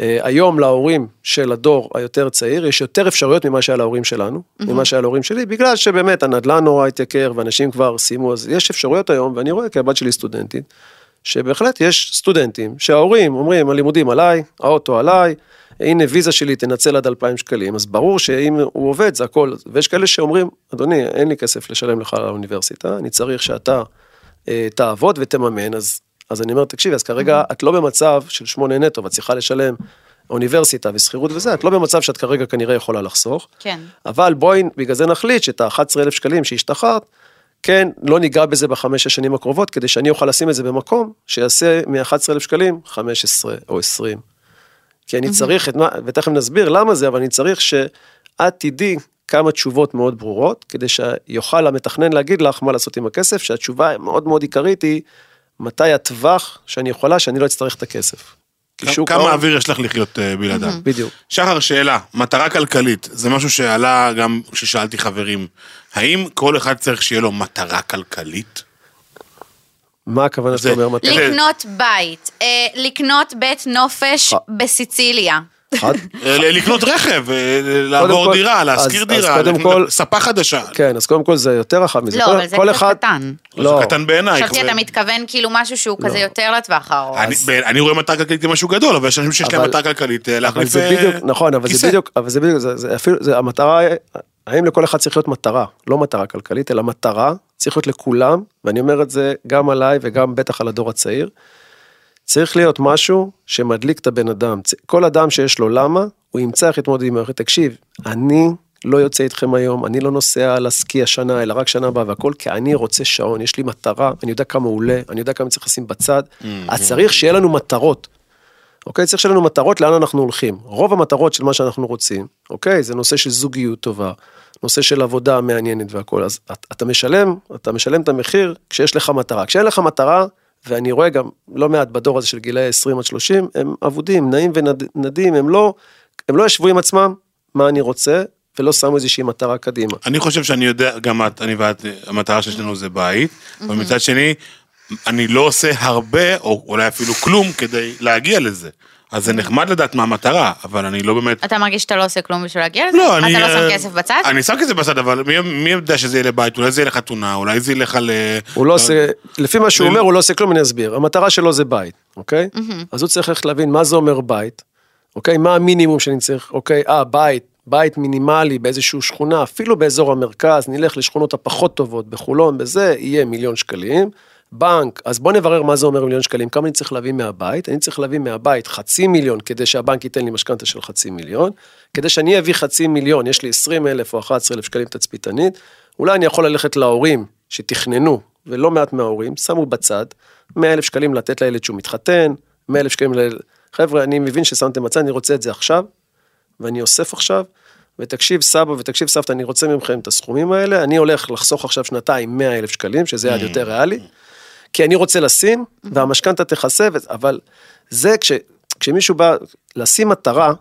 אה, היום להורים של הדור היותר צעיר יש יותר אפשרויות ממה שהיה להורים שלנו, ממה שהיה להורים שלי, בגלל שבאמת הנדל"ן נורא התייקר ואנשים כבר סיימו, אז יש אפשרויות היום, ואני רואה כי הבת שלי סטודנטית, שבהחלט יש סטודנטים שההורים אומרים הלימודים עליי, האוטו עליי, הנה ויזה שלי תנצל עד 2,000 שקלים, אז ברור שאם הוא עובד זה הכל, ויש כאלה שאומרים, אדוני, אין לי כסף לשלם לך לאוניברסיטה, אני צריך שאתה אה, תעבוד ותממן, אז, אז אני אומר, תקשיבי, אז כרגע את לא במצב של שמונה נטו, ואת צריכה לשלם אוניברסיטה ושכירות וזה, את לא במצב שאת כרגע כנראה יכולה לחסוך.
כן.
אבל בואי בגלל זה נחליט שאת ה-11,000 שקלים שהשתחררת, כן, לא ניגע בזה בחמש השנים הקרובות, כדי שאני אוכל לשים את זה במקום שיעשה מ-11,000 שקלים 15 או 20. כי אני צריך את מה, ותכף נסביר למה זה, אבל אני צריך שאת תדעי כמה תשובות מאוד ברורות, כדי שיוכל המתכנן להגיד לך מה לעשות עם הכסף, שהתשובה המאוד מאוד עיקרית היא, מתי הטווח שאני יכולה שאני לא אצטרך את הכסף.
כמה אוויר יש לך לחיות אה, בלעדיו?
בדיוק.
שחר, שאלה, מטרה כלכלית, זה משהו שעלה גם כששאלתי חברים. האם כל אחד צריך שיהיה לו מטרה כלכלית?
מה הכוונה שאתה אומר מטרה?
לקנות בית, אה, לקנות בית נופש
אה.
בסיציליה.
אה, לקנות רכב, לעבור דירה, להשכיר דירה, ספה חדשה.
כן, אז קודם כל זה יותר רחב מזה.
לא, אבל זה קצת
אחד-
קטן.
לא,
זה קטן בעיניי.
חשבתי אתה מתכוון כאילו משהו שהוא כזה יותר לטווח הארוך.
אני, רואה מטרה כלכלית כמשהו גדול, אבל יש אנשים שיש להם מטרה כלכלית להחליף
בדיוק, נכון, אבל
כיסא.
זה בדיוק, אבל זה בדיוק, זה, זה אפילו, זה המטרה, האם לכל אחד צריך להיות מטרה, לא מטרה כלכלית, אלא מטרה, צריך להיות לכולם, ואני אומר את זה גם עליי וגם בטח על הדור הצעיר, צריך להיות משהו שמדליק את הבן אדם. כל אדם שיש לו למה, הוא ימצא איך להתמודד עם מערכת. תקשיב, אני לא יוצא איתכם היום, אני לא נוסע לסקי השנה, אלא רק שנה הבאה והכל, כי אני רוצה שעון, יש לי מטרה, אני יודע כמה הוא עולה, אני יודע כמה צריך לשים בצד, אז צריך שיהיה לנו מטרות. אוקיי? צריך שיהיה לנו מטרות לאן אנחנו הולכים. רוב המטרות של מה שאנחנו רוצים, אוקיי? זה נושא של זוגיות טובה, נושא של עבודה מעניינת והכל. אז את- אתה משלם, אתה משלם את המחיר כשיש לך מטרה. כשאין לך מטרה, ואני רואה גם לא מעט בדור הזה של גילאי 20 עד 30, הם אבודים, נעים ונדים, הם לא, הם לא ישבו עם עצמם, מה אני רוצה, ולא שמו איזושהי מטרה קדימה.
אני חושב שאני יודע, גם את, אני ואת, המטרה שיש לנו זה בית, אבל מצד שני, אני לא עושה הרבה, או אולי אפילו כלום, כדי להגיע לזה. אז זה נחמד לדעת מה המטרה, אבל אני לא באמת...
אתה מרגיש שאתה לא עושה כלום בשביל להגיע לזה?
לא, אני...
אתה לא שם
אה,
כסף בצד?
אני שם כסף בצד, אבל מי, מי יודע שזה יהיה לבית? אולי זה יהיה לחתונה, אולי זה ילך על... אה,
הוא לא עושה, לפי מה שהוא אומר, הוא לא עושה כלום, אני אסביר. המטרה שלו זה בית, אוקיי? אז הוא צריך ללכת להבין מה זה אומר בית, אוקיי? מה המינימום שאני צריך, אוקיי? אה, בית, בית מינימלי באיזושהי שכונה, אפילו באזור המרכז, נלך לשכונות הפחות טובות, בחולון, בזה, יהיה מיליון שקלים. בנק, אז בוא נברר מה זה אומר מיליון שקלים, כמה אני צריך להביא מהבית, אני צריך להביא מהבית חצי מיליון כדי שהבנק ייתן לי משכנתה של חצי מיליון, כדי שאני אביא חצי מיליון, יש לי 20 אלף או 11 אלף שקלים תצפיתנית, אולי אני יכול ללכת להורים שתכננו, ולא מעט מההורים, שמו בצד, 100 אלף שקלים לתת לילד שהוא מתחתן, 100 אלף שקלים לילד, חבר'ה, אני מבין ששמתם בצד, אני רוצה את זה עכשיו, ואני אוסף עכשיו, ותקשיב סבא ותקשיב סבתא, אני רוצה מכם את הסכומים האלה, אני הולך לחסוך עכשיו שנתיים 100 אלף שקלים, שזה יעד יותר ריאלי, כי אני רוצה לשים, והמשכנתה תכסה, אבל זה כש, כשמישהו בא לשים מטרה,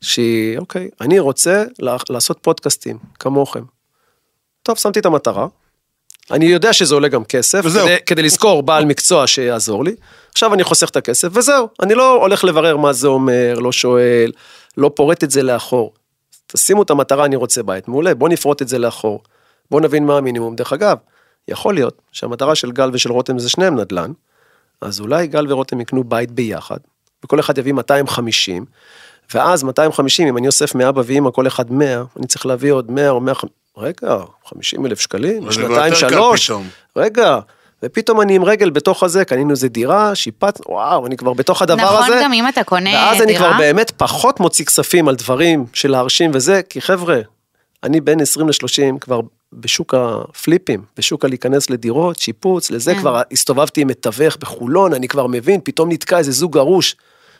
שהיא, אוקיי, אני רוצה לעשות פודקאסטים, כמוכם. טוב, שמתי את המטרה, אני יודע שזה עולה גם כסף,
וזהו.
כדי, כדי לזכור בעל מקצוע שיעזור לי, עכשיו אני חוסך את הכסף, וזהו, אני לא הולך לברר מה זה אומר, לא שואל, לא פורט את זה לאחור. תשימו את המטרה, אני רוצה בית, מעולה, בוא נפרוט את זה לאחור, בוא נבין מה המינימום. דרך אגב, יכול להיות שהמטרה של גל ושל רותם זה שניהם נדל"ן, אז אולי גל ורותם יקנו בית ביחד, וכל אחד יביא 250, ואז 250, אם אני אוסף מאבא ואמא כל אחד 100, אני צריך להביא עוד 100 או 100, רגע, 50 אלף שקלים, שנתיים, שלוש. רגע, ופתאום אני עם רגל בתוך הזה, קנינו איזה דירה, שיפץ, וואו, אני כבר בתוך הדבר
נכון,
הזה.
גם אם אתה קונה
ואז אני
דירה.
כבר באמת פחות מוציא כספים על דברים של להרשים וזה, כי חבר'ה, אני בין 20 ל-30 כבר בשוק הפליפים, בשוק הלהיכנס לדירות, שיפוץ, לזה
כן.
כבר הסתובבתי עם מתווך בחולון, אני כבר מבין, פתאום נתקע איזה זוג גרוש.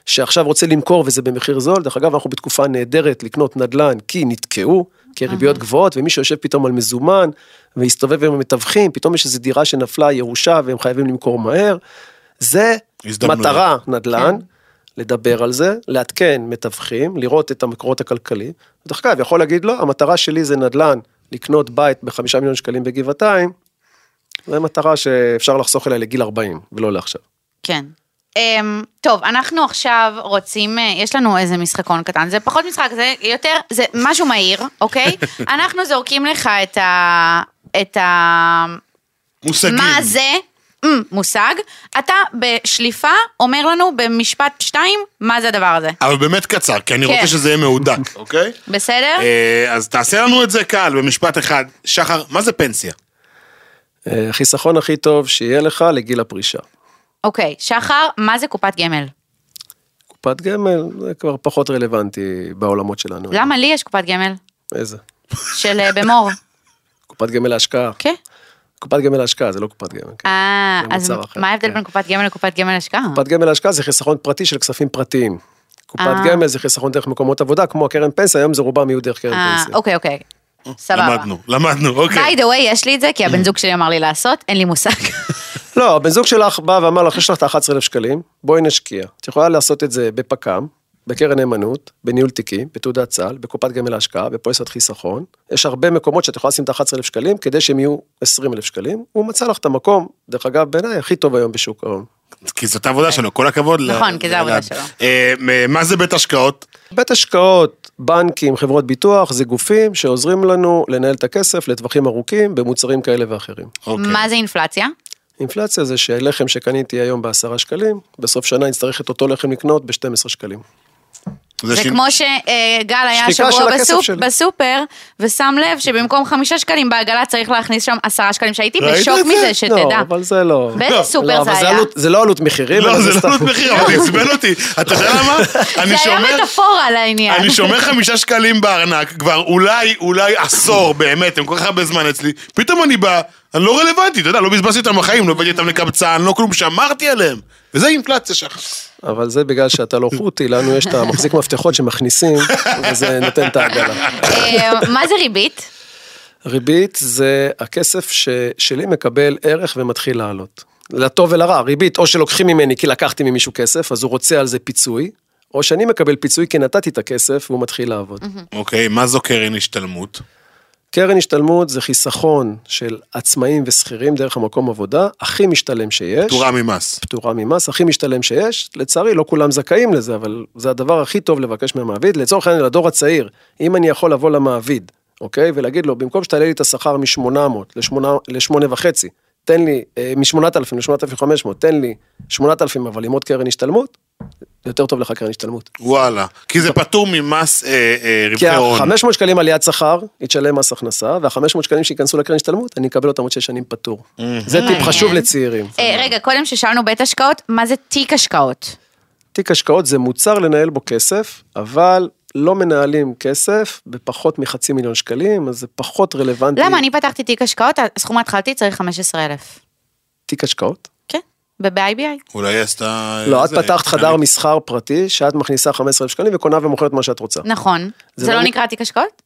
שעכשיו רוצה למכור וזה במחיר זול, דרך אגב אנחנו בתקופה נהדרת לקנות נדל"ן כי נתקעו, כי הריביות גבוהות ומי שיושב פתאום על מזומן והסתובב עם המתווכים, פתאום יש איזו דירה שנפלה ירושה והם חייבים למכור מהר. זה. מטרה נדל"ן,
כן.
לדבר על זה, לעדכן מתווכים, לראות את המקורות הכלכליים. דרך אגב, יכול להגיד לו, המטרה שלי זה נדל"ן, לקנות בית בחמישה מיליון שקלים בגבעתיים, זו מטרה שאפשר לחסוך אליה לגיל 40 ולא לעכשיו.
כן. Um, טוב, אנחנו עכשיו רוצים, אה, יש לנו איזה משחקון קטן, זה פחות משחק, זה יותר, זה משהו מהיר, אוקיי? אנחנו זורקים לך את ה... את ה...
מושגים.
מה זה? Mm, מושג. אתה בשליפה אומר לנו במשפט שתיים, מה זה הדבר הזה.
אבל באמת קצר, כי אני
כן.
רוצה שזה יהיה מהודק, אוקיי?
בסדר?
אה, אז תעשה לנו את זה קל, במשפט אחד. שחר, מה זה פנסיה?
אה, החיסכון הכי טוב שיהיה לך לגיל הפרישה.
אוקיי, שחר, מה זה קופת גמל?
קופת גמל זה כבר פחות רלוונטי בעולמות שלנו.
למה לי יש קופת גמל?
איזה?
של אה, במור.
קופת גמל להשקעה.
כן.
קופת גמל להשקעה זה לא קופת גמל. כן.
אה, אז מה ההבדל
כן.
בין קופת גמל לקופת גמל השקעה?
קופת גמל להשקעה זה חיסכון פרטי של כספים פרטיים. קופת
אה.
גמל זה חיסכון דרך מקומות עבודה, כמו הקרן פנסיה, היום זה רובם יהיו דרך קרן
אה,
פנסיה.
אוקיי, אוקיי. סבבה.
למדנו, למדנו, אוקיי.
by the way, יש לי את זה, כי הבן זוג שלי אמר לי לעשות, אין לי מושג.
לא, הבן זוג שלך בא ואמר לך, יש לך את ה-11,000 שקלים, בואי נשקיע. את יכולה לעשות את זה בפק"ם, בקרן נאמנות, בניהול תיקים, בתעודת סל, בקופת גמל להשקעה, בפוליסת חיסכון. יש הרבה מקומות שאת יכולה לשים את ה-11,000 שקלים, כדי שהם יהיו 20,000 שקלים. הוא מצא לך את המקום, דרך אגב, בעיניי הכי טוב היום בשוק ההון.
כי זאת העבודה שלו, כל הכבוד.
נכון, כי זה העבודה. שלו.
אה, מה זה בית השקעות?
בית השקעות, בנקים, חברות ביטוח, זה גופים שעוזרים לנו לנהל את הכסף לטווחים ארוכים במוצרים כאלה ואחרים.
אוקיי.
מה זה אינפלציה?
אינפלציה זה שלחם שקניתי היום בעשרה שקלים, בסוף שנה אני אצטרך את אותו לחם לקנות ב-12 שקלים.
זה
זה
שין-
כמו שגל היה
הכסף
בסופ-
שלי.
בסופר, ושם לב שבמקום חמישה שקלים בעגלה צריך להכניס שם עשרה שקלים, שהייתי בשוק
זה?
מזה, שתדע.
לא, אבל זה לא...
באיזה
לא,
סופר
לא,
זה
אבל
היה?
עלות- זה לא עלות מחירים,
לא, זה לא עלות מחיר, אבל זה עצבן אותי. אתה יודע למה? אני
זה היה. מטאפורה לעניין.
אני שומר חמישה שקלים בארנק, כבר אולי, אולי עשור, באמת, הם כל כך הרבה זמן אצלי, פתאום אני בא, אני לא רלוונטי, אתה יודע, לא בזבזתי אותם בחיים, לא הבאתי אותם לקבצן, לא כלום, שמרתי עליהם. וזה אינפלציה שלך.
אבל זה בגלל שאתה לא חוטי, לנו יש את המחזיק מפתחות שמכניסים, וזה נותן את העגלה.
אה, מה זה ריבית?
ריבית זה הכסף שלי מקבל ערך ומתחיל לעלות. לטוב ולרע, ריבית, או שלוקחים ממני כי לקחתי ממישהו כסף, אז הוא רוצה על זה פיצוי, או שאני מקבל פיצוי כי נתתי את הכסף והוא מתחיל לעבוד.
אוקיי, מה זו קרן השתלמות?
קרן השתלמות זה חיסכון של עצמאים ושכירים דרך המקום עבודה, הכי משתלם שיש.
פטורה ממס.
פטורה ממס, הכי משתלם שיש. לצערי, לא כולם זכאים לזה, אבל זה הדבר הכי טוב לבקש מהמעביד. לצורך העניין, לדור הצעיר, אם אני יכול לבוא למעביד, אוקיי? ולהגיד לו, במקום שתעלה לי את השכר מ-800 ל-8.5, תן לי, מ-8,000 ל-8,500, תן לי 8,000, אבל עם עוד קרן השתלמות, יותר טוב לך קרן השתלמות.
וואלה. כי זה פטור ממס אה, אה,
כי
רווחי הון.
ה-500 שקלים עליית שכר, היא תשלם מס הכנסה, וה-500 שקלים שייכנסו לקרן השתלמות, אני אקבל אותם עוד 6 שנים פטור. זה טיפ חשוב לצעירים.
אה, רגע, קודם ששאלנו בית השקעות, מה זה תיק השקעות?
תיק השקעות זה מוצר לנהל בו כסף, אבל לא מנהלים כסף בפחות מחצי מיליון שקלים, אז זה פחות רלוונטי.
למה? אני פתחתי תיק השקעות, הסכום ההתחלתי צריך 15,000.
תיק השקעות?
כן, ב-IBI.
אולי היא עשתה...
לא, את פתחת חדר מסחר פרטי, שאת מכניסה 15,000 שקלים וקונה ומוכרת מה שאת רוצה.
נכון.
זה לא
לא נקרא תיק השקעות?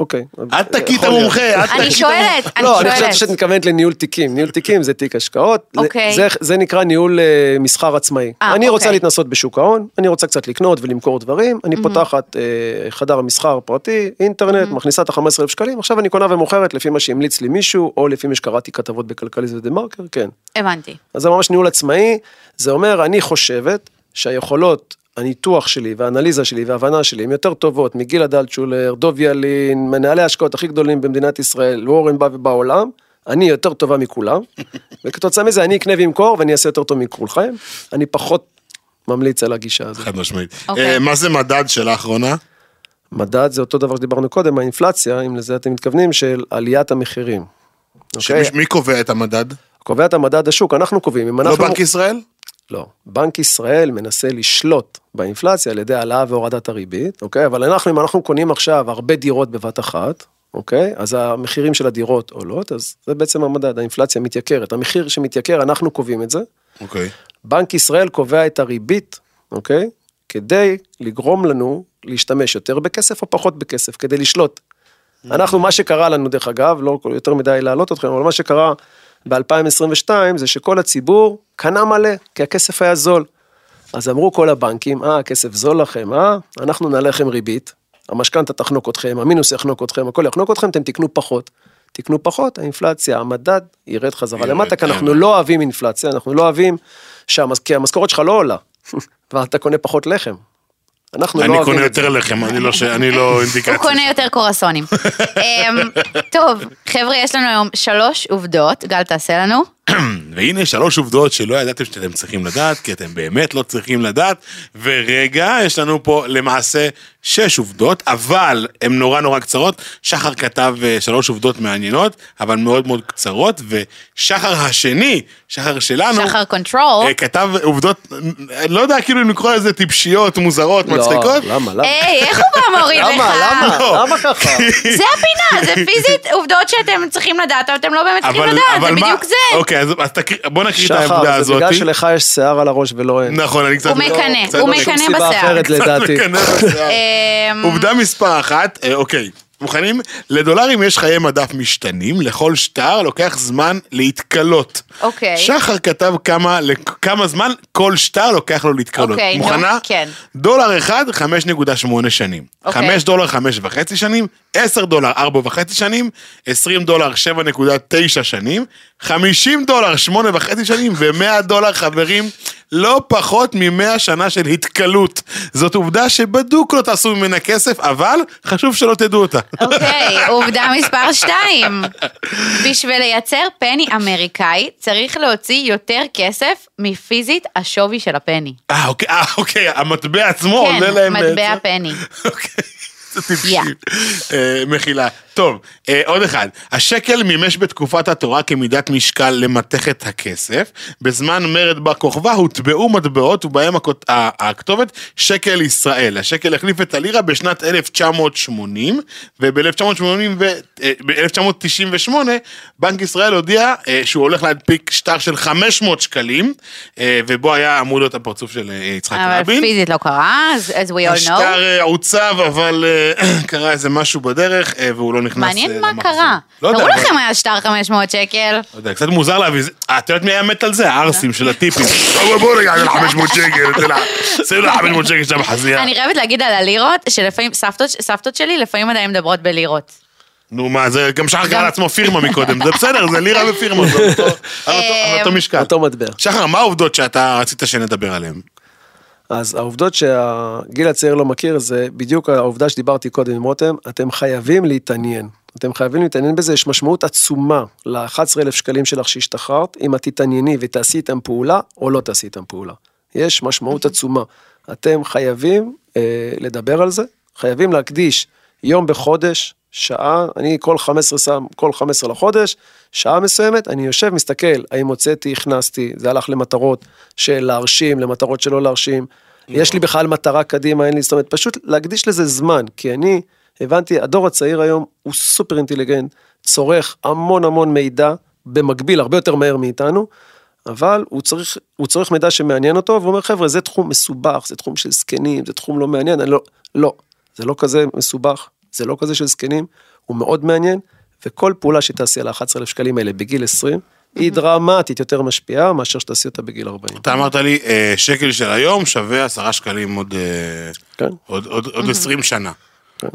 אוקיי.
את תקי את
יכול להיות.
המומחה, את תקי
אני שואלת, אני
לא, אני חושבת שאת
שואלת.
מתכוונת לניהול תיקים. ניהול תיקים זה תיק השקעות.
אוקיי.
זה, זה נקרא ניהול אה, מסחר עצמאי.
אה,
אני רוצה
אוקיי.
להתנסות בשוק ההון, אני רוצה קצת לקנות ולמכור דברים, אני פותחת אה, חדר מסחר פרטי, אינטרנט, מכניסה את ה-15,000 שקלים, עכשיו אני קונה ומוכרת לפי מה שהמליץ לי מישהו, או לפי מה שקראתי כתבות בכלכליסט ודה מרקר, כן.
הבנתי.
אז זה ממש ניהול עצמאי, זה אומר, אני חושבת שהיכולות, הניתוח שלי והאנליזה שלי וההבנה שלי הן יותר טובות מגיל אלטשולר, דוב ילין, מנהלי ההשקעות הכי גדולים במדינת ישראל, וורן בא ובעולם, אני יותר טובה מכולם, וכתוצאה מזה אני אקנה ואמכור ואני אעשה יותר טוב מכולכם, אני פחות ממליץ על הגישה הזאת.
חד משמעית.
אוקיי.
אה, מה זה מדד של האחרונה?
מדד זה אותו דבר שדיברנו קודם, האינפלציה, אם לזה אתם מתכוונים, של עליית המחירים. אוקיי?
שמי- מי קובע את המדד?
קובע את המדד השוק, אנחנו קובעים,
לא
אנחנו...
בנק ישראל?
לא. בנק ישראל מנסה לשלוט באינפלציה על ידי העלאה והורדת הריבית, אוקיי? אבל אנחנו, אם אנחנו קונים עכשיו הרבה דירות בבת אחת, אוקיי? אז המחירים של הדירות עולות, אז זה בעצם המדד, האינפלציה מתייקרת. המחיר שמתייקר, אנחנו קובעים את זה.
אוקיי.
בנק ישראל קובע את הריבית, אוקיי? כדי לגרום לנו להשתמש יותר בכסף או פחות בכסף, כדי לשלוט. אנחנו, מה שקרה לנו, דרך אגב, לא יותר מדי להעלות אתכם, אבל מה שקרה ב-2022 זה שכל הציבור קנה מלא, כי הכסף היה זול. אז אמרו כל הבנקים, אה, הכסף זול לכם, אה, אנחנו נעלה לכם ריבית, המשכנתה תחנוק אתכם, המינוס יחנוק אתכם, הכל יחנוק אתכם, אתם תקנו פחות. תקנו פחות, האינפלציה, המדד ירד חזרה למטה, כי אנחנו
כן.
לא אוהבים אינפלציה, אנחנו לא אוהבים, שהמס... כי המשכורת שלך לא עולה, ואתה קונה פחות לחם. אנחנו לא
אני
אוהבים
קונה
את זה.
יותר לחם, אני לא ש- אני לא אינדיקציה.
הוא קונה יותר קרואסונים. אמ, טוב, חבר'ה, יש לנו היום שלוש עובדות, גל תעשה לנו.
והנה שלוש עובדות שלא ידעתם שאתם צריכים לדעת, כי אתם באמת לא צריכים לדעת. ורגע, יש לנו פה למעשה שש עובדות, אבל הן נורא נורא קצרות. שחר כתב אה, שלוש עובדות מעניינות, אבל מאוד מאוד קצרות, ושחר השני, שחר שלנו,
שחר control.
אה, כתב עובדות, אה, לא יודע כאילו אם לקרוא לזה טיפשיות, מוזרות,
לא,
מצחיקות.
למה, למה?
היי, איך הוא בא מוריד לך?
למה, למה,
לא.
למה ככה?
זה הפינה, זה פיזית עובדות שאתם צריכים לדעת, אבל אתם לא באמת צריכים לדעת, זה בדיוק זה.
אוקיי, אז בוא נקריא את העובדה
שחר, זה
הזאת.
בגלל שלך יש שיער על הראש ולא אין.
נכון, אני קצת...
הוא מקנא,
קצת
הוא
לא-
מקנא בשיער.
מקנא.
אמ,
עובדה מספר אחת, אה, אוקיי. מוכנים? לדולרים יש חיי מדף משתנים, לכל שטר לוקח זמן להתכלות.
אוקיי.
שחר כתב כמה, כמה זמן כל שטר לוקח לו להתכלות.
אוקיי, נו,
מוכנה?
כן.
דולר אחד, 5.8 שנים.
אוקיי.
5 דולר, 5.5 שנים. 10 דולר, 4.5 שנים. 20 דולר, 7.9 שנים. 50 דולר, 8.5 שנים. ו-100 דולר, חברים, לא פחות מ-100 שנה של התכלות. זאת עובדה שבדוק לא תעשו ממנה כסף, אבל חשוב שלא תדעו אותה.
אוקיי, עובדה מספר 2. בשביל לייצר פני אמריקאי, צריך להוציא יותר כסף מפיזית השווי של הפני.
אה, אוקיי, אה, אוקיי, המטבע עצמו עולה
כן,
להם...
מטבע
בעצם?
פני.
אוקיי, טיפשי.
יא.
אה, מחילה. טוב, אה, עוד אחד. השקל מימש בתקופת התורה כמידת משקל למתכת הכסף. בזמן מרד בר כוכבא הוטבעו מטבעות ובהם הכות- הכתובת שקל ישראל. השקל החליף את הלירה בשנת 1980, וב-1998 בנק ישראל הודיע אה, שהוא הולך להדפיק שטר של 500 שקלים, אה, ובו היה אמור להיות הפרצוף של אה, יצחק
אבל
רבין.
פיזית לא קרה, as we all know.
השטר אה, עוצב, אבל אה, קרה איזה משהו בדרך, אה, והוא לא נכנס אה,
מעניין מה
למחזור.
קרה.
לא יודע,
תראו
אבל-
לכם היה שטר 500 שקל.
לא יודע, קצת מוזר להביא, זה- אה, את יודעת מי היה מת על זה? הערסים של הטיפים. בוא בוא רגע, זה 500 שקל, אתה יודע, שימו לה 500 שקל שם בחזייה.
אני חייבת להגיד על הלירות, שלפעמים, סבתות, שלי לפעמים עדיין מדברות בלירות.
נו מה, זה גם שחר קרא לעצמו פירמה מקודם, זה בסדר, זה לירה ופירמה, זה אותו- אותו משקל.
אותו מטבע.
שחר, מה העובדות שאתה רצית שנדבר עליהן?
אז העובדות שהגיל הצעיר לא מכיר זה בדיוק העובדה שדיברתי קודם עם רותם, אתם חייבים להתעניין. אתם חייבים להתעניין בזה, יש משמעות עצומה ל-11,000 שקלים שלך שהשתחררת, אם את תתענייני ותעשי איתם פעולה או לא תעשי איתם פעולה. יש משמעות עצומה. אתם חייבים אה, לדבר על זה, חייבים להקדיש יום בחודש, שעה, אני כל 15 שם, כל 15 לחודש, שעה מסוימת, אני יושב, מסתכל, האם הוצאתי, הכנסתי, זה הלך למטרות של להרשים, למטרות של לא להרשים, יש לי בכלל מטרה קדימה, אין לי, זאת אומרת, פשוט להקדיש לזה זמן, כי אני הבנתי, הדור הצעיר היום הוא סופר אינטליגנט, צורך המון המון מידע, במקביל, הרבה יותר מהר מאיתנו, אבל הוא צריך, הוא צריך מידע שמעניין אותו, והוא אומר, חבר'ה, זה תחום מסובך, זה תחום של זקנים, זה תחום לא מעניין, אני לא, לא, זה לא כזה מסובך, זה לא כזה של זקנים, הוא מאוד מעניין, וכל פעולה שתעשי על ה-11,000 שקלים האלה בגיל 20, היא דרמטית יותר משפיעה מאשר שתעשי אותה בגיל 40.
אתה אמרת לי, אה, שקל של היום שווה עשרה שקלים עוד, אה,
כן.
עוד, עוד, עוד 20 שנה.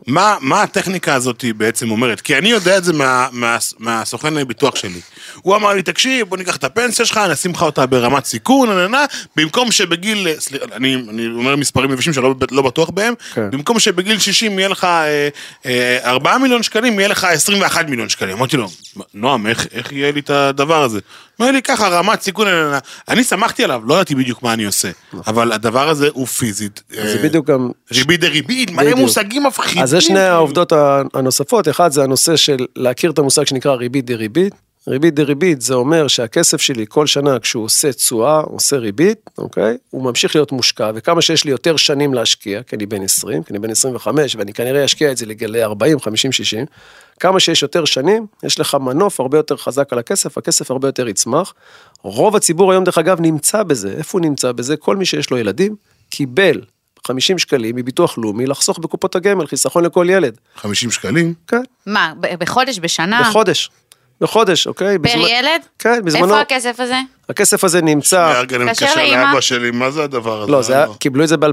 מה, מה הטכניקה הזאת בעצם אומרת? כי אני יודע את זה מה, מה, מהסוכן ביטוח שלי. הוא אמר לי, תקשיב, בוא ניקח את הפנסיה שלך, נשים לך אותה ברמת סיכון, נה, נה, נה, במקום שבגיל, סליחה, אני, אני אומר מספרים יבשים שלא לא בטוח בהם,
כן.
במקום שבגיל 60 יהיה לך אה, אה, 4 מיליון שקלים, יהיה לך 21 מיליון שקלים. אמרתי לו, נועם, איך, איך יהיה לי את הדבר הזה? אומר לי ככה, רמת סיכון. אני שמחתי עליו, לא ידעתי בדיוק מה אני עושה, אבל הדבר הזה הוא פיזית.
נכון. זה
אה,
בדיוק גם
ריבית דריבית, מלא. מושגים מפחידים.
אז זה שני. העובדות הנוספות, אחד זה הנושא של להכיר את המושג שנקרא ריבית דריבית. ריבית דריבית זה אומר שהכסף שלי כל שנה כשהוא עושה תשואה, עושה ריבית, אוקיי? הוא ממשיך להיות מושקע, וכמה שיש לי יותר שנים להשקיע, כי אני בן 20, כי אני בן 25, ואני כנראה אשקיע את זה לגלי 40, 50, 60, כמה שיש יותר שנים, יש לך מנוף הרבה יותר חזק על הכסף, הכסף הרבה יותר יצמח. רוב הציבור היום, דרך אגב, נמצא בזה. איפה הוא נמצא בזה? כל מי שיש לו ילדים, קיבל 50 שקלים מביטוח לאומי לחסוך בקופות הגמל, חיסכון לכל ילד.
50 שקלים?
כן,
מה, בחודש, בשנה?
בחודש. בחודש, אוקיי?
פר
בזמן-
ילד?
כן, בזמנו.
איפה הכסף הזה?
הכסף הזה נמצא,
רגע, אני מתקשר. לאבא שלי, מה זה הדבר הזה?
לא, זה היה, קיבלו את זה ב-2017.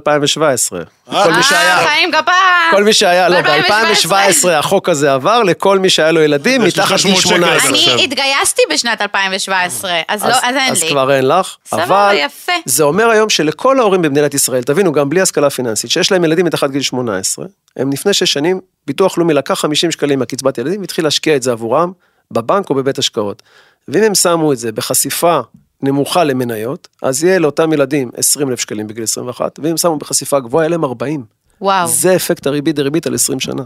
כל מי שהיה,
אה, חיים כפיים!
כל מי שהיה, לא,
ב-2017.
ב-2017 החוק הזה עבר לכל מי שהיה לו ילדים מתחת גיל
800 שקל
18.
עכשיו.
אני התגייסתי בשנת 2017, אז לא, אז אין
אז
לי.
כבר אין לך,
סבבה,
אבל
יפה.
זה אומר היום שלכל ההורים במדינת ישראל, תבינו, גם בלי השכלה פיננסית, שיש להם ילדים מתחת גיל 18, הם לפני שש שנים, ביטוח לאומי לקח 50 שקלים מהקצבת ילדים והתחיל להשקיע את זה עבורם בבנק או בבית השקעות. ואם הם שמו את זה בחשיפה נמוכה למניות, אז יהיה לאותם ילדים 20 אלף שקלים בגיל 21, ואם שמו בחשיפה גבוהה, יהיה להם 40.
וואו,
זה אפקט הריבית דריבית על 20 שנה.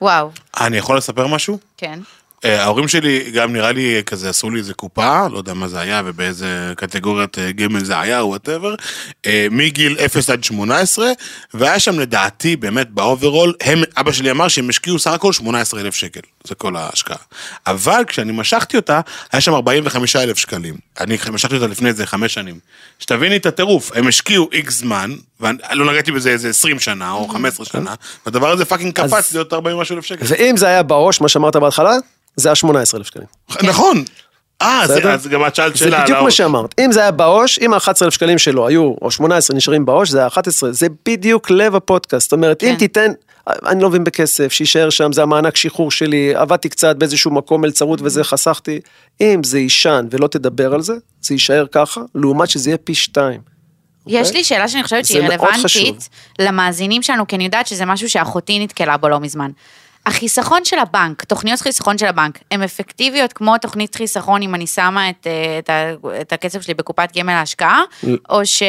וואו,
אני יכול לספר משהו?
כן.
אה, ההורים שלי גם נראה לי כזה עשו לי איזה קופה, לא יודע מה זה היה ובאיזה קטגוריית אה, ג' זה היה, whatever, מגיל 0 עד 18, והיה שם לדעתי באמת ב overall, הם, אבא שלי אמר שהם השקיעו סך הכל 18 אלף שקל, זה כל ההשקעה. אבל כשאני משכתי אותה, היה שם 45 אלף שקלים. אני משכתי אותה לפני איזה חמש שנים. שתביני את הטירוף, הם השקיעו איקס זמן, ולא נגעתי בזה איזה 20 שנה או 15 שנה, והדבר הזה
fucking
קפץ להיות 40 משהו אלף שקל.
ואם זה היה בעו"ש, מה שאמרת בהתחלה, זה היה 18,000 שקלים.
נכון. אה, אז- גם את שאלת
זה
שאלה.
בדיוק
על
מה
העו"ש.
שאמרת. אם זה היה בעו"ש, אם ה-11,000 שקלים שלו היו, או 18 נשארים בעו"ש, זה היה 11, זה בדיוק לב הפודקאסט. זאת אומרת, אם
כן.
תיתן, אני לא מבין בכסף, שיישאר שם, זה המענק שחרור שלי, עבדתי קצת באיזשהו מקום מלצרות וזה חסכתי. אם זה יישן ולא תדבר על זה, זה יישאר ככה, לעומת שזה יהיה פי שתיים.
יש לי שאלה שאני חושבת שהיא. רלוונטית למאזינים שלנו, כי אני יודעת שזה משהו שאחותי נתקלה בו לא מזמן. החיסכון של הבנק, תוכניות חיסכון של הבנק, הן אפקטיביות כמו תוכנית חיסכון אם אני שמה את, אה, את, את הכסף שלי בקופת גמל להשקעה, או ש...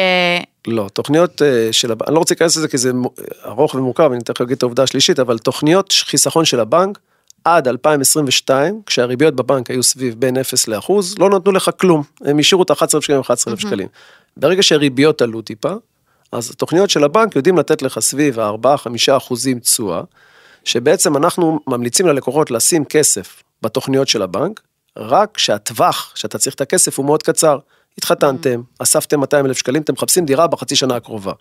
לא, תוכניות אה, של הבנק, אני לא רוצה להיכנס לזה כי זה ארוך ומורכב, אני תכף אגיד את העובדה השלישית, אבל תוכניות חיסכון של הבנק, עד 2022, כשהריביות בבנק היו סביב בין 0 לאחוז, לא נתנו לך כלום, הם השאירו את ה-11,000 שקלים 11,000 שקלים. ברגע שהריביות עלו טיפה, אז התוכניות של הבנק יודעים לתת לך סביב ה-4-5 אחוזים תשואה, שבעצם אנחנו ממליצים ללקוחות לשים כסף בתוכניות של הבנק, רק שהטווח שאתה צריך את הכסף הוא מאוד קצר. התחתנתם, אספתם 200 אלף שקלים, אתם מחפשים דירה בחצי שנה הקרובה.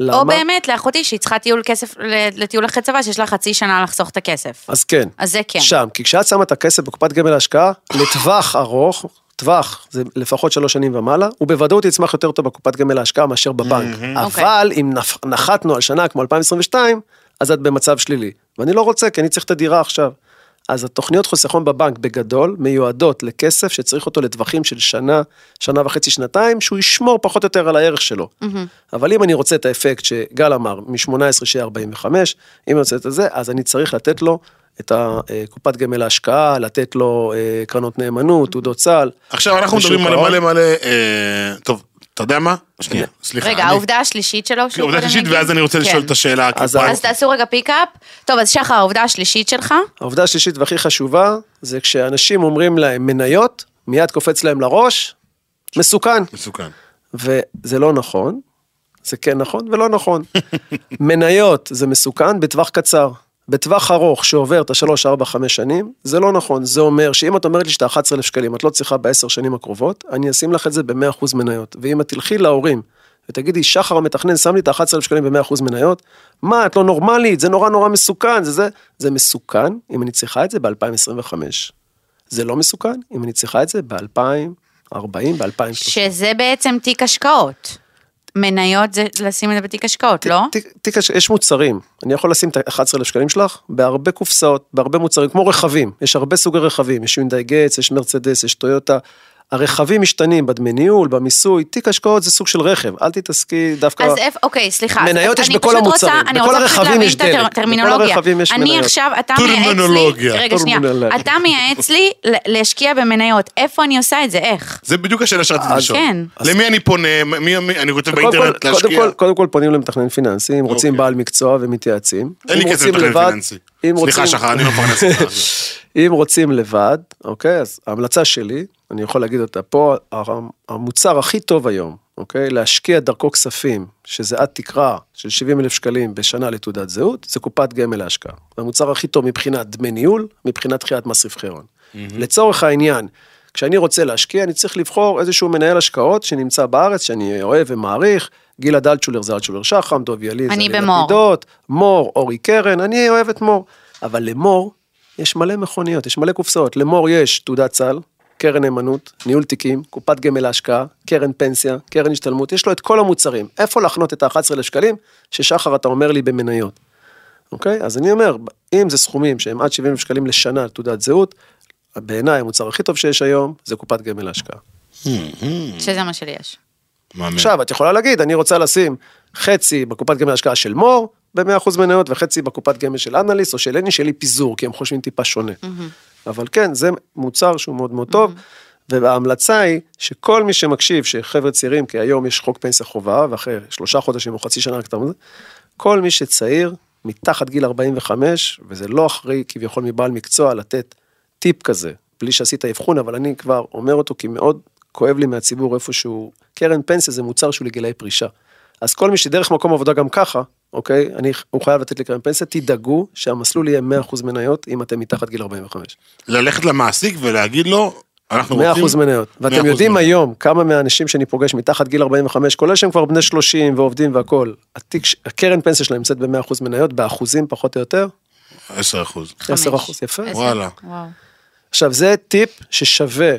למה?
או באמת לאחותי שהיא צריכה טיול כסף ל- לטיול אחרי צבא, שיש לה חצי שנה לחסוך את הכסף.
אז כן.
אז זה כן.
שם, כי כשאת שמה את הכסף בקופת גמל להשקעה, לטווח ארוך, טווח, זה לפחות שלוש שנים ומעלה, הוא בוודאות יצמח יותר טוב בקופת גמל להשקעה מאשר בבנק.
אוקיי.
אבל אם נחתנו על שנה כמו 2022, אז את במצב שלילי. ואני לא רוצה, כי אני צריך את הדירה עכשיו. אז התוכניות חיסכון בבנק בגדול מיועדות לכסף שצריך אותו לטווחים של שנה, שנה וחצי, שנתיים, שהוא ישמור פחות או יותר על הערך שלו. אבל אם אני רוצה את האפקט שגל אמר, מ-18 שיהיה 45, אם אני רוצה את זה, אז אני צריך לתת לו את הקופת גמל להשקעה, לתת לו אה, קרנות נאמנות, תעודות סל.
עכשיו אנחנו מדברים על. מלא מלא, אה, טוב, אתה יודע מה? שנייה, סליחה.
רגע,
אני-
העובדה השלישית שלו, שהוא
העובדה
קודם
השלישית? ואז אני רוצה לשאול
כן.
את השאלה.
אז
תעשו רגע פיקאפ. טוב, אז שחר, העובדה השלישית שלך,
העובדה השלישית והכי חשובה, זה כשאנשים אומרים להם מניות, מיד קופץ להם לראש, מסוכן.
מסוכן.
וזה לא נכון, זה כן נכון ולא נכון. מניות זה מסוכן בטווח קצר. בטווח ארוך שעובר את השלוש, ארבע, חמש שנים, זה לא נכון. זה אומר שאם את אומרת לי שאתה 11,000 שקלים, את לא צריכה בעשר שנים הקרובות, אני אשים לך את זה ב-100% מניות. ואם את תלכי להורים ותגידי, שחר המתכנן שם לי את ה-11,000 שקלים ב-100% מניות, מה, את לא נורמלית, זה נורא נורא מסוכן, זה זה. זה מסוכן אם אני צריכה את זה ב-2025. זה לא מסוכן אם אני צריכה את זה ב-2040, ב-2030.
שזה בעצם תיק השקעות. מניות זה לשים את זה בתיק השקעות, לא?
תיק- תיק, הש- יש מוצרים, אני יכול לשים את ה-11,000 שקלים שלך בהרבה קופסאות, בהרבה מוצרים, כמו רכבים, יש הרבה סוגי רכבים, יש יונדאי גץ, יש מרצדס, יש טויוטה, הרכבים משתנים בדמי ניהול, במיסוי, תיק השקעות זה סוג של רכב, אל תתעסקי דווקא...
אז איפה, אוקיי, סליחה.
מניות יש
אני
בכל המוצרים,
רוצה- אני
בכל
רוצה
הרכבים יש דלק, בכל. הרכבים יש
אני
מניות.
עכשיו, אתה מייעץ לי,
טרמינולוגיה.
רגע, שנייה. אתה מייעץ לי ל- להשקיע במניות, איפה אני עושה את זה, איך?
זה בדיוק השאלה שרציתי לשאול.
כן.
למי אני פונה? מי- מי- אני כותב
כל-
באינטרנט להשקיע?
כל- קודם כל פונים למתכנן פיננסי, אם רוצים
אוקיי.
בעל מקצוע ומתייעצים.
אין לי כסף לתכנן פיננסי. סליחה, שחר, אני לא מפרנס אותך.
אם רוצים לבד, אוקיי, אז ההמלצה שלי, אני יכול להגיד אותה פה, המוצר הכי טוב היום, אוקיי, להשקיע דרכו כספים, שזה עד תקרה של 70 אלף שקלים בשנה לתעודת זהות, זה קופת גמל להשקעה. זה המוצר הכי טוב מבחינת דמי ניהול, מבחינת דחיית מס רווחי הון. לצורך העניין, כשאני רוצה להשקיע, אני צריך לבחור איזשהו מנהל השקעות שנמצא בארץ, שאני אוהב ומעריך, גילה דלצ'ולר זה אלצ'ולר שחם, דוב יליל זה
אני במור.
לפידות, מור, אורי קרן, אני אוהב את מור. אבל למור יש מלא מכוניות, יש מלא קופסאות. למור יש תעודת סל, קרן נאמנות, ניהול תיקים, קופת גמל להשקעה, קרן פנסיה, קרן השתלמות, יש לו את כל המוצרים. איפה להחנות את ה-11,000 שקלים ששחר אתה אומר לי במניות. אוקיי? אז אני אומר, אם זה סכומים שהם עד 70 שקלים לשנה לתעודת זהות, בעיניי המוצר הכי טוב שיש היום זה קופת גמל להשקעה.
שזה מה שלי יש.
עכשיו, את יכולה להגיד, אני רוצה לשים חצי בקופת גמל השקעה של מור, ב-100% מניות, וחצי בקופת גמל של אנליסט או של הני, שיהיה לי פיזור, כי הם חושבים טיפה שונה. אבל כן, זה מוצר שהוא מאוד מאוד טוב, וההמלצה היא שכל מי שמקשיב, שחבר'ה צעירים, כי היום יש חוק פנסיה חובה, ואחרי שלושה חודשים או חצי שנה, כל מי שצעיר, מתחת גיל 45, וזה לא אחרי כביכול מבעל מקצוע לתת טיפ כזה, בלי שעשית אבחון, אבל אני כבר אומר אותו כי מאוד כואב לי מהציבור איפשהו, קרן פנסיה זה מוצר שהוא לגילאי פרישה. אז כל מי שדרך מקום עבודה גם ככה, אוקיי, אני, הוא חייב לתת לי קרן פנסיה, תדאגו שהמסלול יהיה 100% מניות אם אתם מתחת גיל 45.
ללכת למעסיק ולהגיד לו, אנחנו
100%
רוצים...
מניות.
100%
ואתם יודעים
מניות.
היום כמה מהאנשים שאני פוגש מתחת גיל 45, כולל שהם כבר בני 30 ועובדים והכול, התיק, הקרן פנסיה שלהם נמצאת ב-100% מניות, באחוזים פחות או יותר,
10 אחוז.
10%, יפה.
עשר.
וואלה.
וואו.
עכשיו זה טיפ ששווה,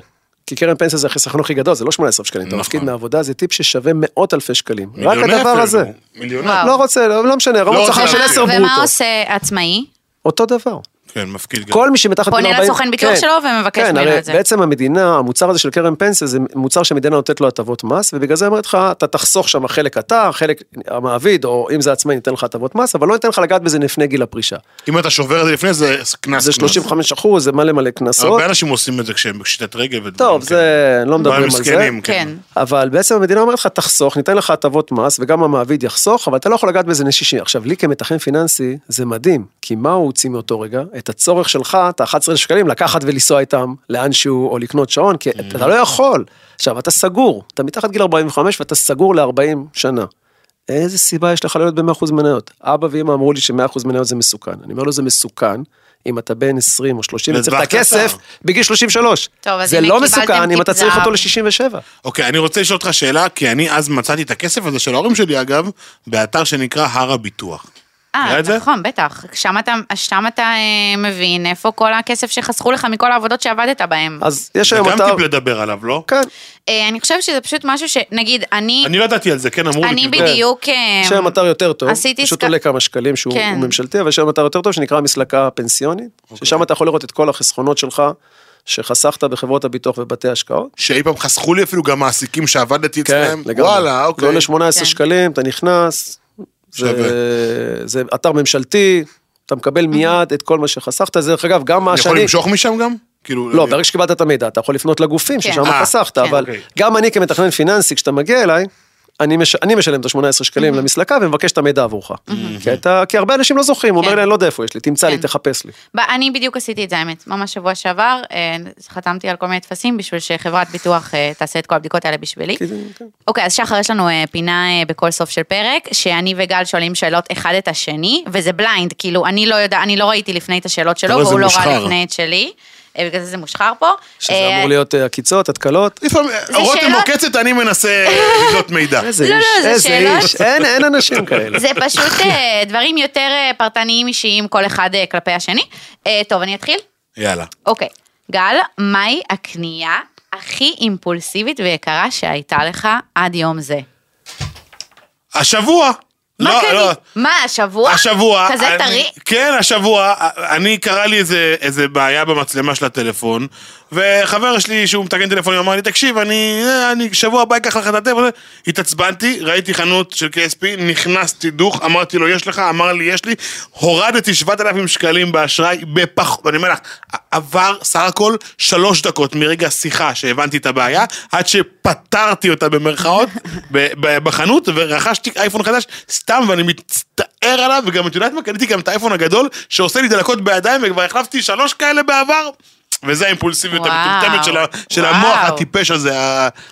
כי קרן פנסיה זה החיסכון הכי גדול, זה לא 18 שקלים, אתה
נכון.
מפקיד מהעבודה, זה טיפ ששווה מאות אלפי שקלים. רק הדבר הזה.
מיליוני.
לא רוצה, לא לא משנה, רמות שכר של
להפקיד.
10 ברוטו.
ומה עושה עצמאי?
אותו דבר.
כן, מפקיד גם.
כל מי שמתחת
פונה
גיל 40...
לסוכן ביטוח
כן,
שלו ומבקש
כן,
ממנו
הרי
את זה.
בעצם המדינה, המוצר הזה של קרן פנסיה זה מוצר שהמדינה נותנת לו הטבות מס, ובגלל זה אומרת לך, אתה תחסוך שם חלק אתה, חלק המעביד, או אם זה עצמאי ניתן לך הטבות מס, אבל לא ניתן לך לגעת בזה לפני גיל הפרישה.
אם אתה שובר את זה לפני זה קנס.
זה
קנס.
35 אחוז, זה מלא מלא קנסות.
הרבה אנשים עושים את זה כשהם בפשיטת רגל ודברים
טוב, זה, לא מדברים על זה.
מסכנים,
כן.
אבל בעצם המדינה אומרת לך, תחסוך, ניתן לך הטבות מס, וגם המעביד יחסוך, אבל אתה לא יכול לגעת בזה נשישי. עכשיו, לי כמתכנן פיננסי, זה מדהים, כי מה הוא הוציא מאותו רגע? את הצורך שלך, את ה-11 שקלים, לקחת ולנסוע איתם לאנשהו, או לקנות שעון, כי אתה לא יכול. עכשיו, אתה סגור, אתה מתחת גיל 45 ואתה סגור ל-40 שנה. איזה סיבה יש לך להיות ב-100% מניות? אבא ואמא אמרו לי ש-100% מניות זה מסוכן. אני אומר לו, זה מסוכן. אם אתה בן 20 או 30 וצריך את הכסף. בגיל 33.
טוב, אז
זה לא מסוכן אם אתה צריך. אותו ל-67.
אוקיי, אני רוצה לשאול אותך שאלה, כי אני אז מצאתי את הכסף הזה של ההורים שלי, אגב, באתר שנקרא הר הביטוח.
אה,
את זה?
נכון, בטח. שם אתה, שם אתה אה, מבין איפה כל הכסף שחסכו לך מכל העבודות שעבדת בהן.
אז יש
זה
היום
גם
אתר...
טיפ לדבר עליו, לא?
כן,
אה, אני חושבת שזה פשוט משהו שנגיד, אני,
אני לא ידעתי על זה, כן, אמרו לי.
אני
תבדוק.
בדיוק... אה,
יש היום אתר יותר טוב,
עשיתי
פשוט
סק-
עולה כמה שקלים שהוא
כן.
ממשלתי, אבל יש היום אתר יותר טוב שנקרא מסלקה פנסיונית,
אוקיי.
ששם אתה יכול לראות את כל החסכונות שלך, שחסכת בחברות הביטוח ובתי השקעות.
שאי פעם חסכו לי אפילו גם מעסיקים שעבדתי
כן,
אצלם.
לגמרי.
וואלה, אוקיי.
זה עולה 18
כן.
שקלים, אתה נכנס,
שווה.
זה- זה אתר ממשלתי, אתה מקבל מיד את כל מה שחסכת, זה דרך אגב, גם מה
אני יכול
שאני...
למשוך משם גם? כאילו...
לא, ברגע שקיבלת את המידע, אתה יכול לפנות לגופים
כן.
ששם
אה,
חסכת,
כן.
אבל
אוקיי.
גם אני כמתכנן פיננסי, כשאתה מגיע אליי, אני, מש... אני משלם את ה-18 שקלים למסלקה ומבקש את המידע עבורך. כי, אתה... כי הרבה אנשים לא זוכרים, הוא אומר
כן.
לי, אני לא יודע איפה יש לי, תמצא לי,
כן.
תחפש לי.
ב- אני בדיוק עשיתי את זה, האמת. ממש שבוע שעבר, אה, חתמתי על כל מיני טפסים בשביל שחברת ביטוח אה, תעשה את כל הבדיקות האלה בשבילי.
כן.
אוקיי, אז שחר, יש לנו אה, פינה בכל סוף של פרק, שאני וגל שואלים שאלות אחד את השני, וזה בליינד, כאילו, אני לא יודע, אני לא ראיתי לפני את השאלות שלו, והוא לא ראה. לפני את שלי. אה, בגלל זה זה מושחר פה.
שזה
אה,
אמור להיות אה, עקיצות, התקלות.
לפעמים, רותם עוקצת, אני מנסה לבדוק מידע.
איזה
לא,
איש,
לא, זה
איזה. איש, אין אנשים כאלה.
זה פשוט דברים יותר פרטניים אישיים, כל אחד כלפי השני. טוב, אני אתחיל?
יאללה.
אוקיי. גל, מהי הקנייה הכי אימפולסיבית ויקרה שהייתה לך עד יום זה?
השבוע.
מה
לא,
קנית?
לא.
מה, השבוע?
השבוע,
כזה טרי?
כן, השבוע, אני קרה לי איזה, איזה בעיה במצלמה של הטלפון, וחבר שלי שהוא מתקן טלפונים אמר לי, תקשיב, אני, אני שבוע הבא אקח לך את הטלפון, התעצבנתי, ראיתי חנות של KSP, נכנסתי דוך, אמרתי לו, יש לך? אמר לי, יש לי, הורדתי 7,000 שקלים באשראי בפח, ואני אומר לך, עבר סך הכל שלוש דקות מרגע השיחה שהבנתי את הבעיה, עד שפתרתי אותה במרכאות בחנות, ורכשתי אייפון חדש, סתם, ואני מצטער עליו, וגם את יודעת מה? קניתי גם את האייפון הגדול, שעושה לי דלקות בידיים, וכבר החלפתי שלוש כאלה בעבר. וזה האימפולסיביות המטומטמת של, ה- של. המוח הטיפש הזה,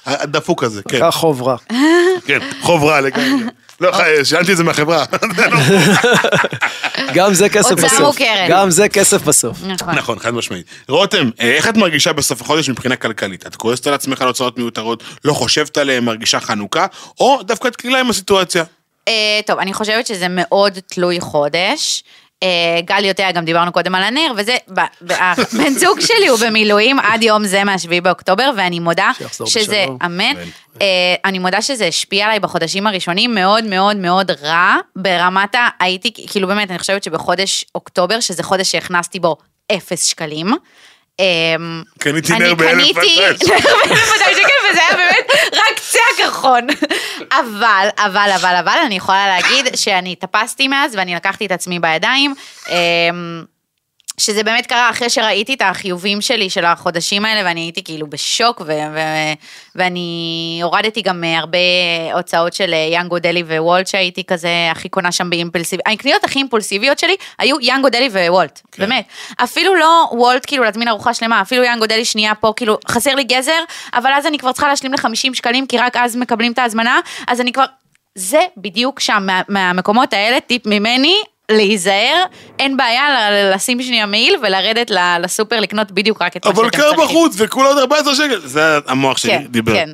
הדפוק הזה, כן,
חוב רע.
כן, חוב רע לגמרי. לא, ח- שאלתי את זה מהחברה.
גם זה כסף בסוף. גם זה כסף בסוף.
נכון.
נכון, חד משמעית. רותם, אה, איך את מרגישה בסוף החודש מבחינה כלכלית? את כועסת על עצמך על הוצאות מיותרות, לא חושבת עליהן, מרגישה חנוכה, או דווקא את קלילה עם הסיטואציה?
אה, טוב, אני חושבת שזה מאוד תלוי חודש. אה, גל יודע, גם דיברנו קודם על הנר, וזה, הבן זוג שלי הוא במילואים עד יום זה מה-7 באוקטובר, ואני מודה שזה. אמן, אה, אני מודה שזה השפיע עליי בחודשים הראשונים מאוד מאוד מאוד רע, ברמת ה... הייתי, כאילו באמת, אני חושבת שבחודש אוקטובר, שזה חודש שהכנסתי בו אפס שקלים,
קניתי
אני
נר באלף
קניתי. נר באלף ופרש שקל, וזה היה באמת רק קצה הקרחון. אבל, אבל, אבל, אבל, אני יכולה להגיד שאני התאפסתי מאז ואני לקחתי את עצמי בידיים. שזה באמת קרה אחרי שראיתי את החיובים שלי של החודשים האלה, ואני הייתי כאילו בשוק, ו- ו- ואני הורדתי גם אה, הרבה הוצאות של יאנגו דלי ווולט, שהייתי כזה הכי קונה שם באימפולסיב. הקניות הכי אימפולסיביות שלי היו יאנגו דלי ווולט,
כן.
באמת. אפילו לא וולט כאילו להזמין ארוחה שלמה, אפילו יאנגו דלי שנייה פה, כאילו חסר לי גזר, אבל אז אני כבר צריכה להשלים ל-50 שקלים, כי רק אז מקבלים את ההזמנה, אז אני כבר... זה בדיוק שם, מה, מהמקומות האלה, טיפ ממני, להיזהר, אין בעיה ל- לשים שנייה מעיל ולרדת ל- לסופר לקנות בדיוק רק את מה שאתם
אבל
צריכים.
קר בחוץ וכולה עוד 14 שקל. זה המוח שלי
כן,
דיבר.
כן.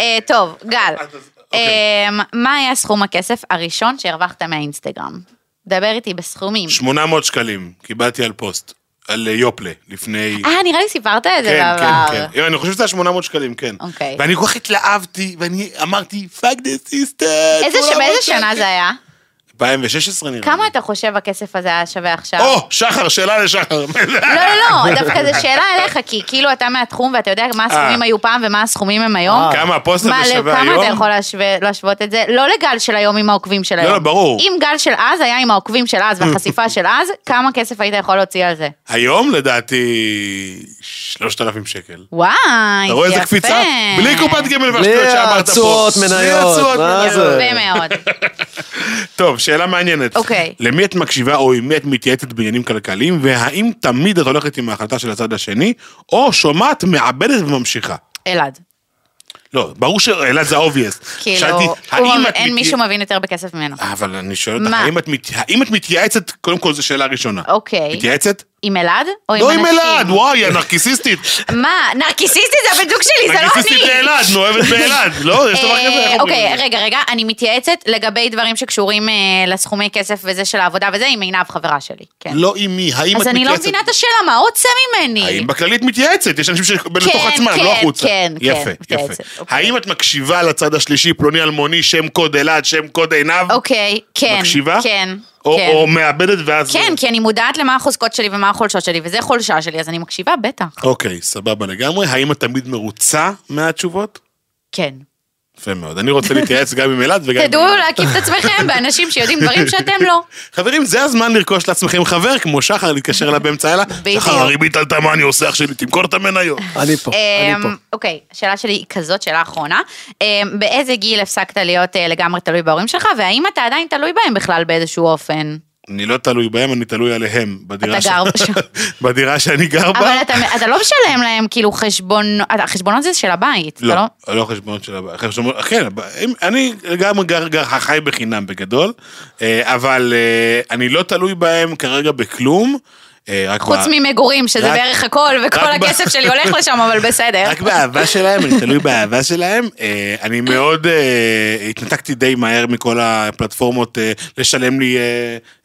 אה, טוב, גל,
אוקיי.
אה, מה היה סכום הכסף הראשון שהרווחת מהאינסטגרם? דבר איתי בסכומים.
800 שקלים קיבלתי על פוסט. על אה, יופלה, לפני...
אה, נראה לי סיפרת את זה
כן,
בעבר.
כן, כן. אני חושב שזה היה 800 שקלים, כן.
אוקיי.
ואני כל כך התלהבתי, ואני אמרתי, fuck
the system. באיזה שנה זה היה?
2016 נראה לי.
כמה אתה חושב הכסף הזה היה שווה עכשיו?
או, שחר, שאלה לשחר.
לא, לא, לא, דווקא זו שאלה אליך, כי כאילו אתה מהתחום ואתה יודע מה הסכומים
אה.
היו פעם ומה הסכומים הם היום.
כמה הפוסט הזה שווה
לכמה אתה
היום?
יכול להשוות את זה? לא לגל של היום עם העוקבים של היום.
לא, ברור.
אם גל של אז היה עם העוקבים של אז והחשיפה של אז, כמה כסף היית יכול להוציא על זה?
היום לדעתי 3,000 שקל.
וואי,
אתה רואה איזה
יפה.
קפיצה? בלי קופת גמל והשטויות שאמרת פה. בלי
מניות,
התשואות,
מה
מניות.
זה?
יפה מאוד.
טוב, שאלה מעניינת.
אוקיי.
למי את מקשיבה או עם מי את מתייעצת בעניינים כלכליים, והאם תמיד את הולכת עם ההחלטה של הצד השני, או שומעת, מעבדת וממשיכה?
אלעד.
לא, ברור שאלעד זה obvious.
כאילו, אין מישהו מבין יותר בכסף ממנו.
אבל אני שואל אותך, האם את מתייעצת, קודם כל זו שאלה ראשונה.
אוקיי.
מתייעצת?
עם אלעד? או עם
לא עם
אנשים?
אלעד, וואי, הנרקיסיסטית.
מה, נרקיסיסטי זה הבן זוג שלי, זה לא אני.
נרקיסיסטית לאלעד, מאוהבת באלעד. לא, יש דבר כזה.
אה, אוקיי? רגע, רגע, אני מתייעצת לגבי דברים שקשורים אה, לסכומי כסף וזה של העבודה וזה, עם עינב חברה שלי. כן.
לא עם מי, האם את
אז אני לא
מתייעצת?
מבינה את השאלה, מה רוצה ממני?
האם בכללית מתייעצת? יש אנשים שבתוך
כן,
עצמם,
כן,
לא החוצה.
כן, כן,
יפה,
מתייעצת,
יפה.
אוקיי.
האם את מקשיבה לצד השלישי, פלוני אלמוני, שם קוד אלעד, שם קוד עינב?
אוקיי, כן.
מקשיבה?
כן.
או-
כן.
או מאבדת ואז...
כן, כי אני מודעת למה החוזקות שלי ומה החולשות שלי, וזה חולשה שלי, אז אני מקשיבה, בטח.
אוקיי, סבבה לגמרי. האם את תמיד מרוצה מהתשובות?
כן.
יפה מאוד. אני רוצה להתייעץ גם עם אלעד וגם.
תדעו להקיף את עצמכם באנשים שיודעים דברים שאתם לא.
חברים, זה הזמן לרכוש לעצמכם חבר, כמו שחר, להתקשר אליו באמצע הלילה.
בדיוק.
שחר, הריבית עלתה, מה אני עושה אח שלי? תמכור את המניות.
אני פה, אני פה.
אמ, אוקיי, השאלה שלי היא כזאת, שאלה אחרונה. אמ, באיזה גיל הפסקת להיות אה, לגמרי תלוי בהורים שלך, והאם אתה עדיין תלוי בהם בכלל באיזשהו אופן?
אני לא תלוי בהם, אני תלוי עליהם. בדירה ש-. בדירה שאני גר בה.
אבל אתה, אתה לא משלם להם כאילו חשבון, החשבונות זה של הבית,
לא,
לא?
לא חשבונות של הבית. חשבונות, כן, אני גם גר, גר, חי בחינם בגדול, אה, אבל אה, אני לא תלוי בהם כרגע בכלום. אה, רק
חוץ
ב-
ממגורים, שזה
רק-
בערך הכל, וכל
רק ב-
הכסף שלי הולך לשם, אבל בסדר.
רק באהבה שלהם, אני תלוי באהבה שלהם. אה, אני מאוד אה, התנתקתי די מהר מכל הפלטפורמות לשלם לי,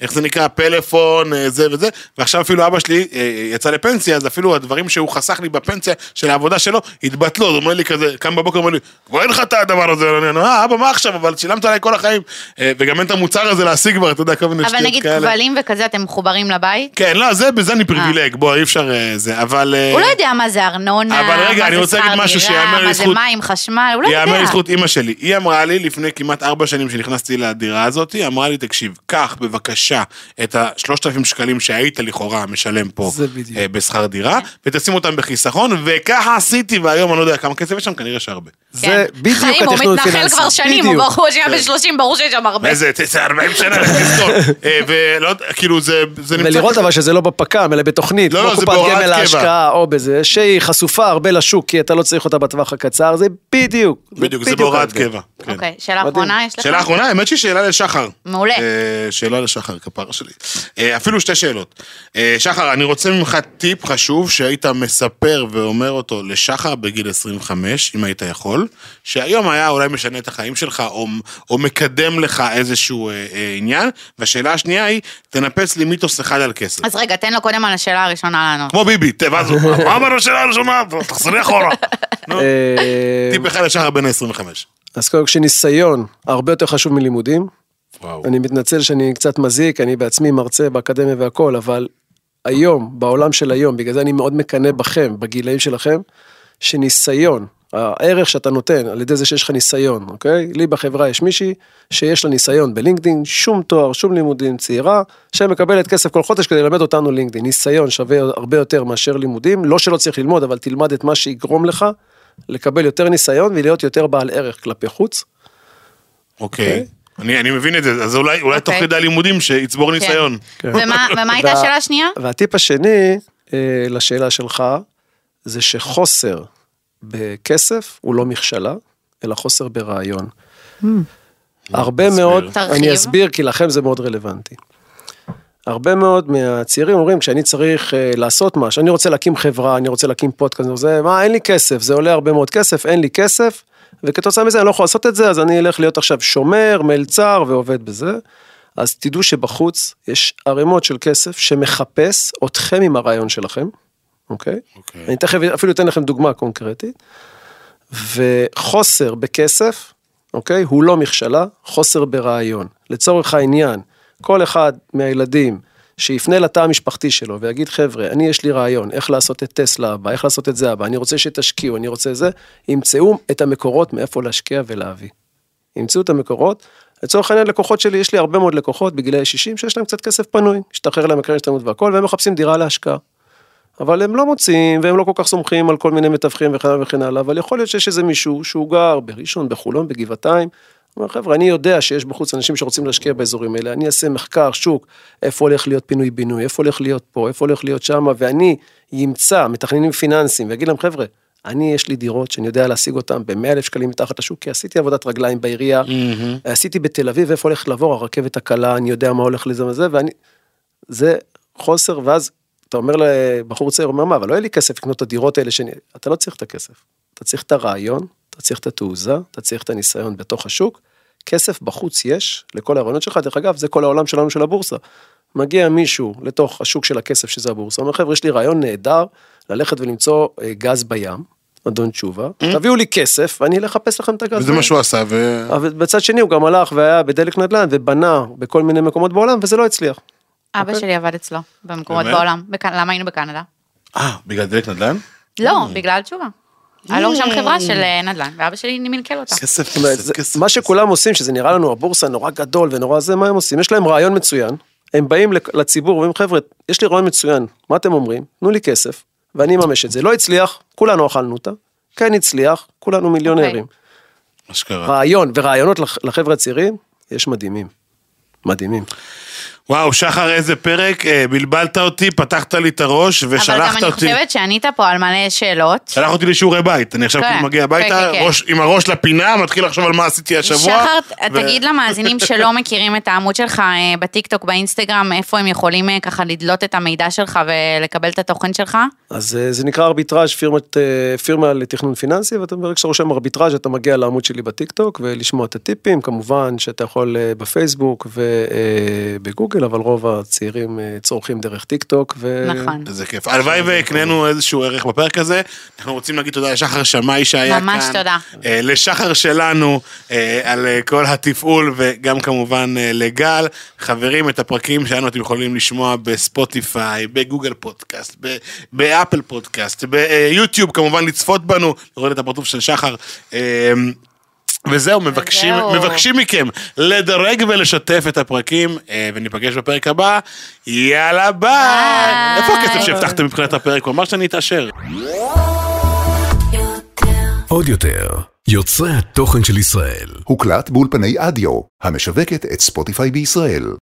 איך זה נקרא, פלאפון, זה וזה, ועכשיו אפילו אבא שלי יצא לפנסיה, אז אפילו הדברים שהוא חסך לי בפנסיה של העבודה שלו, התבטלו, אז הוא אומר לי כזה, קם בבוקר, אומר לי, כבר אין לך את הדבר הזה, אני אומר, אה, אבא, מה עכשיו, אבל שילמת עליי כל החיים, וגם אין את המוצר הזה להשיג כבר, אתה יודע, כל מיני
אבל
שטויות
נגיד
כאלה.
כבלים וכזה, אתם מחוברים לבית?
כן, לא, זה, בזה אני פריבילג, בוא, אי אפשר אה, זה, אבל... אה,
הוא לא יודע מה זה ארנונה,
אבל רגע,
מה
אני
זה
רוצה להגיד משהו שיאמר
מה זה
לזכות-
מים, חשמל, הוא לא יודע.
יאמר לזכות אימא שלי, היא אמרה לי לפני כמעט ארבע שנים שנכנסתי לדירה הזאת, היא אמרה לי, תקשיב, קח בבקשה את השלושת אלפים שקלים שהיית לכאורה משלם פה
זה.
אה, בשכר דירה, ותשים אותם בחיסכון, וככה עשיתי, והיום אני לא יודע כמה כסף יש שם, כנראה שהרבה.
זה בדיוק
כן. חיים, הוא
התכנון
מתנחל. כבר שנים, הוא. בחור שהיה בן 30, ברור שיש שם הרבה.
איזה, תצא 40 שנה. אה, ולא כאילו זה זה נמצא...
ולראות אבל שזה לא בפק"ם, אלא בתוכנית,
לא,
כמו
לא, זה
קופת
בהוראת
גמל. להשקעה או בזה, שהיא חשופה הרבה לשוק, כי אתה לא צריך אותה בטווח הקצר, זה בדיוק.
בדיוק, זה בהוראת
ההבדל.
קבע. כן.
אוקיי, שאלה
מדהים.
אחרונה יש לך?
שאלה אחרונה, האמת שהיא שאלה לשחר.
מעולה.
אה, שאלה לשחר, כפרה שלי. אה, אפילו שתי שאלות. אה, שחר, אני רוצה ממך טיפ חשוב שהיית מספר ואומר אותו לשחר בגיל 25, אם היית יכול, שהיום היה אולי משנה את החיים שלך, או, או מקדם לך איזשהו אה, אה, עניין. והשאלה השנייה היא, תנפץ לי מיתוס אחד על כסף.
אז רגע, תן לו קודם על השאלה הראשונה לענות.
כמו ביבי, ת- ואז הוא, מה אמר השאלה הראשונה? תחזרי אחורה. נו,
אה,
טיפ אחד לשחר בן ה-25.
אז קודם כל שניסיון הרבה יותר חשוב מלימודים.
וואו.
אני מתנצל שאני קצת מזיק, אני בעצמי מרצה באקדמיה והכל, אבל היום, בעולם של היום, בגלל זה אני מאוד מקנא בכם, בגילאים שלכם, שניסיון, הערך שאתה נותן על ידי זה שיש לך ניסיון, אוקיי? לי בחברה יש מישהי שיש לה ניסיון בלינקדאין, שום תואר, שום לימודים, צעירה, שמקבלת כסף כל חודש כדי ללמד אותנו לינקדאין. ניסיון שווה הרבה יותר מאשר לימודים, לא שלא צריך ללמוד, אבל תלמד את מה שיגרום לך לקבל יותר ניסיון ולהיות יותר בעל ערך כלפי חוץ.
אוקיי. אני אני מבין את זה, אז אולי אולי תוך
אוקיי.
כדי הלימודים שיצבור ניסיון.
כן.
ומה ומה הייתה השאלה השנייה?
והטיפ השני אה, לשאלה שלך, זה שחוסר בכסף הוא לא מכשלה, אלא חוסר ברעיון. הרבה
תסביר.
מאוד,
תרחיב.
אני אסביר כי לכם זה מאוד רלוונטי. הרבה מאוד מהצעירים אומרים, כשאני צריך אה, לעשות משהו, אני רוצה להקים חברה, אני רוצה להקים פודקאסט, זה, מה, אין לי כסף, זה עולה הרבה מאוד כסף, אין לי כסף, וכתוצאה מזה אני לא יכול לעשות את זה, אז אני אלך להיות עכשיו שומר, מלצר ועובד בזה. אז תדעו שבחוץ יש ערימות של כסף שמחפש אתכם עם הרעיון שלכם, אוקיי?
אוקיי.
אני תכף אפילו אתן לכם דוגמה קונקרטית. וחוסר בכסף, אוקיי? הוא לא מכשלה, חוסר ברעיון. לצורך העניין, כל אחד מהילדים שיפנה לתא המשפחתי שלו ויגיד, חבר'ה, אני יש לי רעיון, איך לעשות את טסלה הבא, איך לעשות את זה הבא, אני רוצה שתשקיעו, אני רוצה זה, ימצאו את המקורות מאיפה להשקיע ולהביא. ימצאו את המקורות. לצורך העניין, לקוחות שלי, יש לי הרבה מאוד לקוחות בגילאי 60 שיש להם קצת כסף פנוי, השתחרר להם הקרן השתלמות והכל, והם מחפשים דירה להשקעה. אבל הם לא מוצאים, והם לא כל כך סומכים על כל מיני מתווכים וכן הלאה וכן הלאה, אבל יכול להיות שיש איזה מישהו שהוא גר בראשון, בחולון, בגבעתיים, אומר, חבר'ה, אני יודע שיש בחוץ אנשים שרוצים להשקיע באזורים האלה, אני אעשה מחקר, שוק, איפה הולך להיות פינוי-בינוי, איפה הולך להיות פה, איפה הולך להיות שמה, ואני אמצא מתכננים פיננסיים, ואגיד להם, חבר'ה, אני, יש לי דירות שאני יודע להשיג אותן ב-100 אלף שקלים מתחת לשוק, כי עשיתי עבודת רגליים בעירייה, עשיתי בתל אביב, איפה הולך לעבור הרכבת הקלה, אני יודע מה הולך לזה וזה, ואני... זה חוסר, ואז אתה אומר לבחור צעיר, אומר, מה, אבל לא יהיה לי כסף לקנות את הדירות האלה שאני... אתה לא צריך את הכסף. אתה צריך את הרעיון, אתה צריך את התעוזה, אתה צריך את הניסיון בתוך השוק. כסף בחוץ יש לכל הרעיונות שלך, דרך אגב, זה כל העולם שלנו של הבורסה. מגיע מישהו לתוך השוק של הכסף שזה הבורסה, אומר, חבר'ה, יש לי רעיון נהדר ללכת ולמצוא אה, גז בים, אדון תשובה, תביאו לי כסף ואני אלך לחפש לכם את הגז
וזה. מה שהוא עשה, ו...
אבל בצד שני הוא גם הלך והיה בדלק נדל"ן ובנה בכל מיני מקומות בעולם וזה לא הצליח.
אבא
אוקיי.
שלי עבד אצלו, במקומות
באמת?
בעולם. למה היינו בקנדה?
אה, בגלל דלק נדל"ן?
לא, בגלל תשובה. היה לו שם חברה של אה, נדל"ן, ואבא שלי מלקל אותה.
כסף, כסף.
מה שכולם עושים, שזה נראה לנו הבורסה נורא גדול ונורא זה, מה הם עושים? יש להם רעיון מצוין, הם באים לציבור ואומרים, חבר'ה, יש לי רעיון מצוין, מה אתם אומרים? תנו לי כסף, ואני אממש את זה. לא הצליח, כולנו אכלנו אותה, כן הצליח, כולנו מיליונרים.
מה שקרה.
רעיון ורעיונות לח- לחבר'ה הצעירים, יש מדהימים. מדהימים.
וואו, שחר, איזה פרק, אה, בלבלת אותי, פתחת לי את הראש
אבל גם
ושלחת
אני
אותי.
חושבת שענית פה על מלא שאלות.
שלח אותי לשיעורי בית, אני עכשיו
כן,
כאילו מגיע הביתה,
כן, כן,
עם הראש לפינה, מתחיל לחשוב על מה עשיתי השבוע.
שחר, תגיד למאזינים שלא מכירים את העמוד שלך אה, בטיקטוק, באינסטגרם, איפה הם יכולים אה, ככה לדלות את המידע שלך ולקבל את התוכן שלך?
אז זה נקרא ארביטראז' פירמה לתכנון פיננסי, ואתה ברגע שאתה רושם ארביטראז' אתה מגיע לעמוד שלי בטיקטוק ולשמוע את הטיפים, כמובן שאתה יכול בפייסבוק ובגוגל, אבל רוב הצעירים אה, צורכים דרך טיקטוק. ו...
נכון.
איזה כיף. הלוואי והקנינו איזשהו ערך בפרק הזה. אנחנו רוצים להגיד תודה לשחר שמאי שהיה כאן.
ממש תודה.
אה, לשחר שלנו אה, על כל התפעול וגם כמובן לגל. חברים, את הפרקים שלנו אתם יכולים לשמוע בספוטיפיי, בגוגל פודקאסט, באפל פודקאסט, ביוטיוב כמובן לצפות בנו, לראות את הפרצוף של שחר. וזהו, מבקשים,
וזהו.
מבקשים מכם לדרג ולשתף את הפרקים, אה, וניפגש בפרק הבא. יאללה ביי.
ביי.
איפה הכסף שהבטחתם מבחינת הפרק? הוא אמר שאני אתעשר.
עוד יותר, יוצרי התוכן של ישראל.
הוקלט באולפני אדיו, המשווקת את ספוטיפיי בישראל.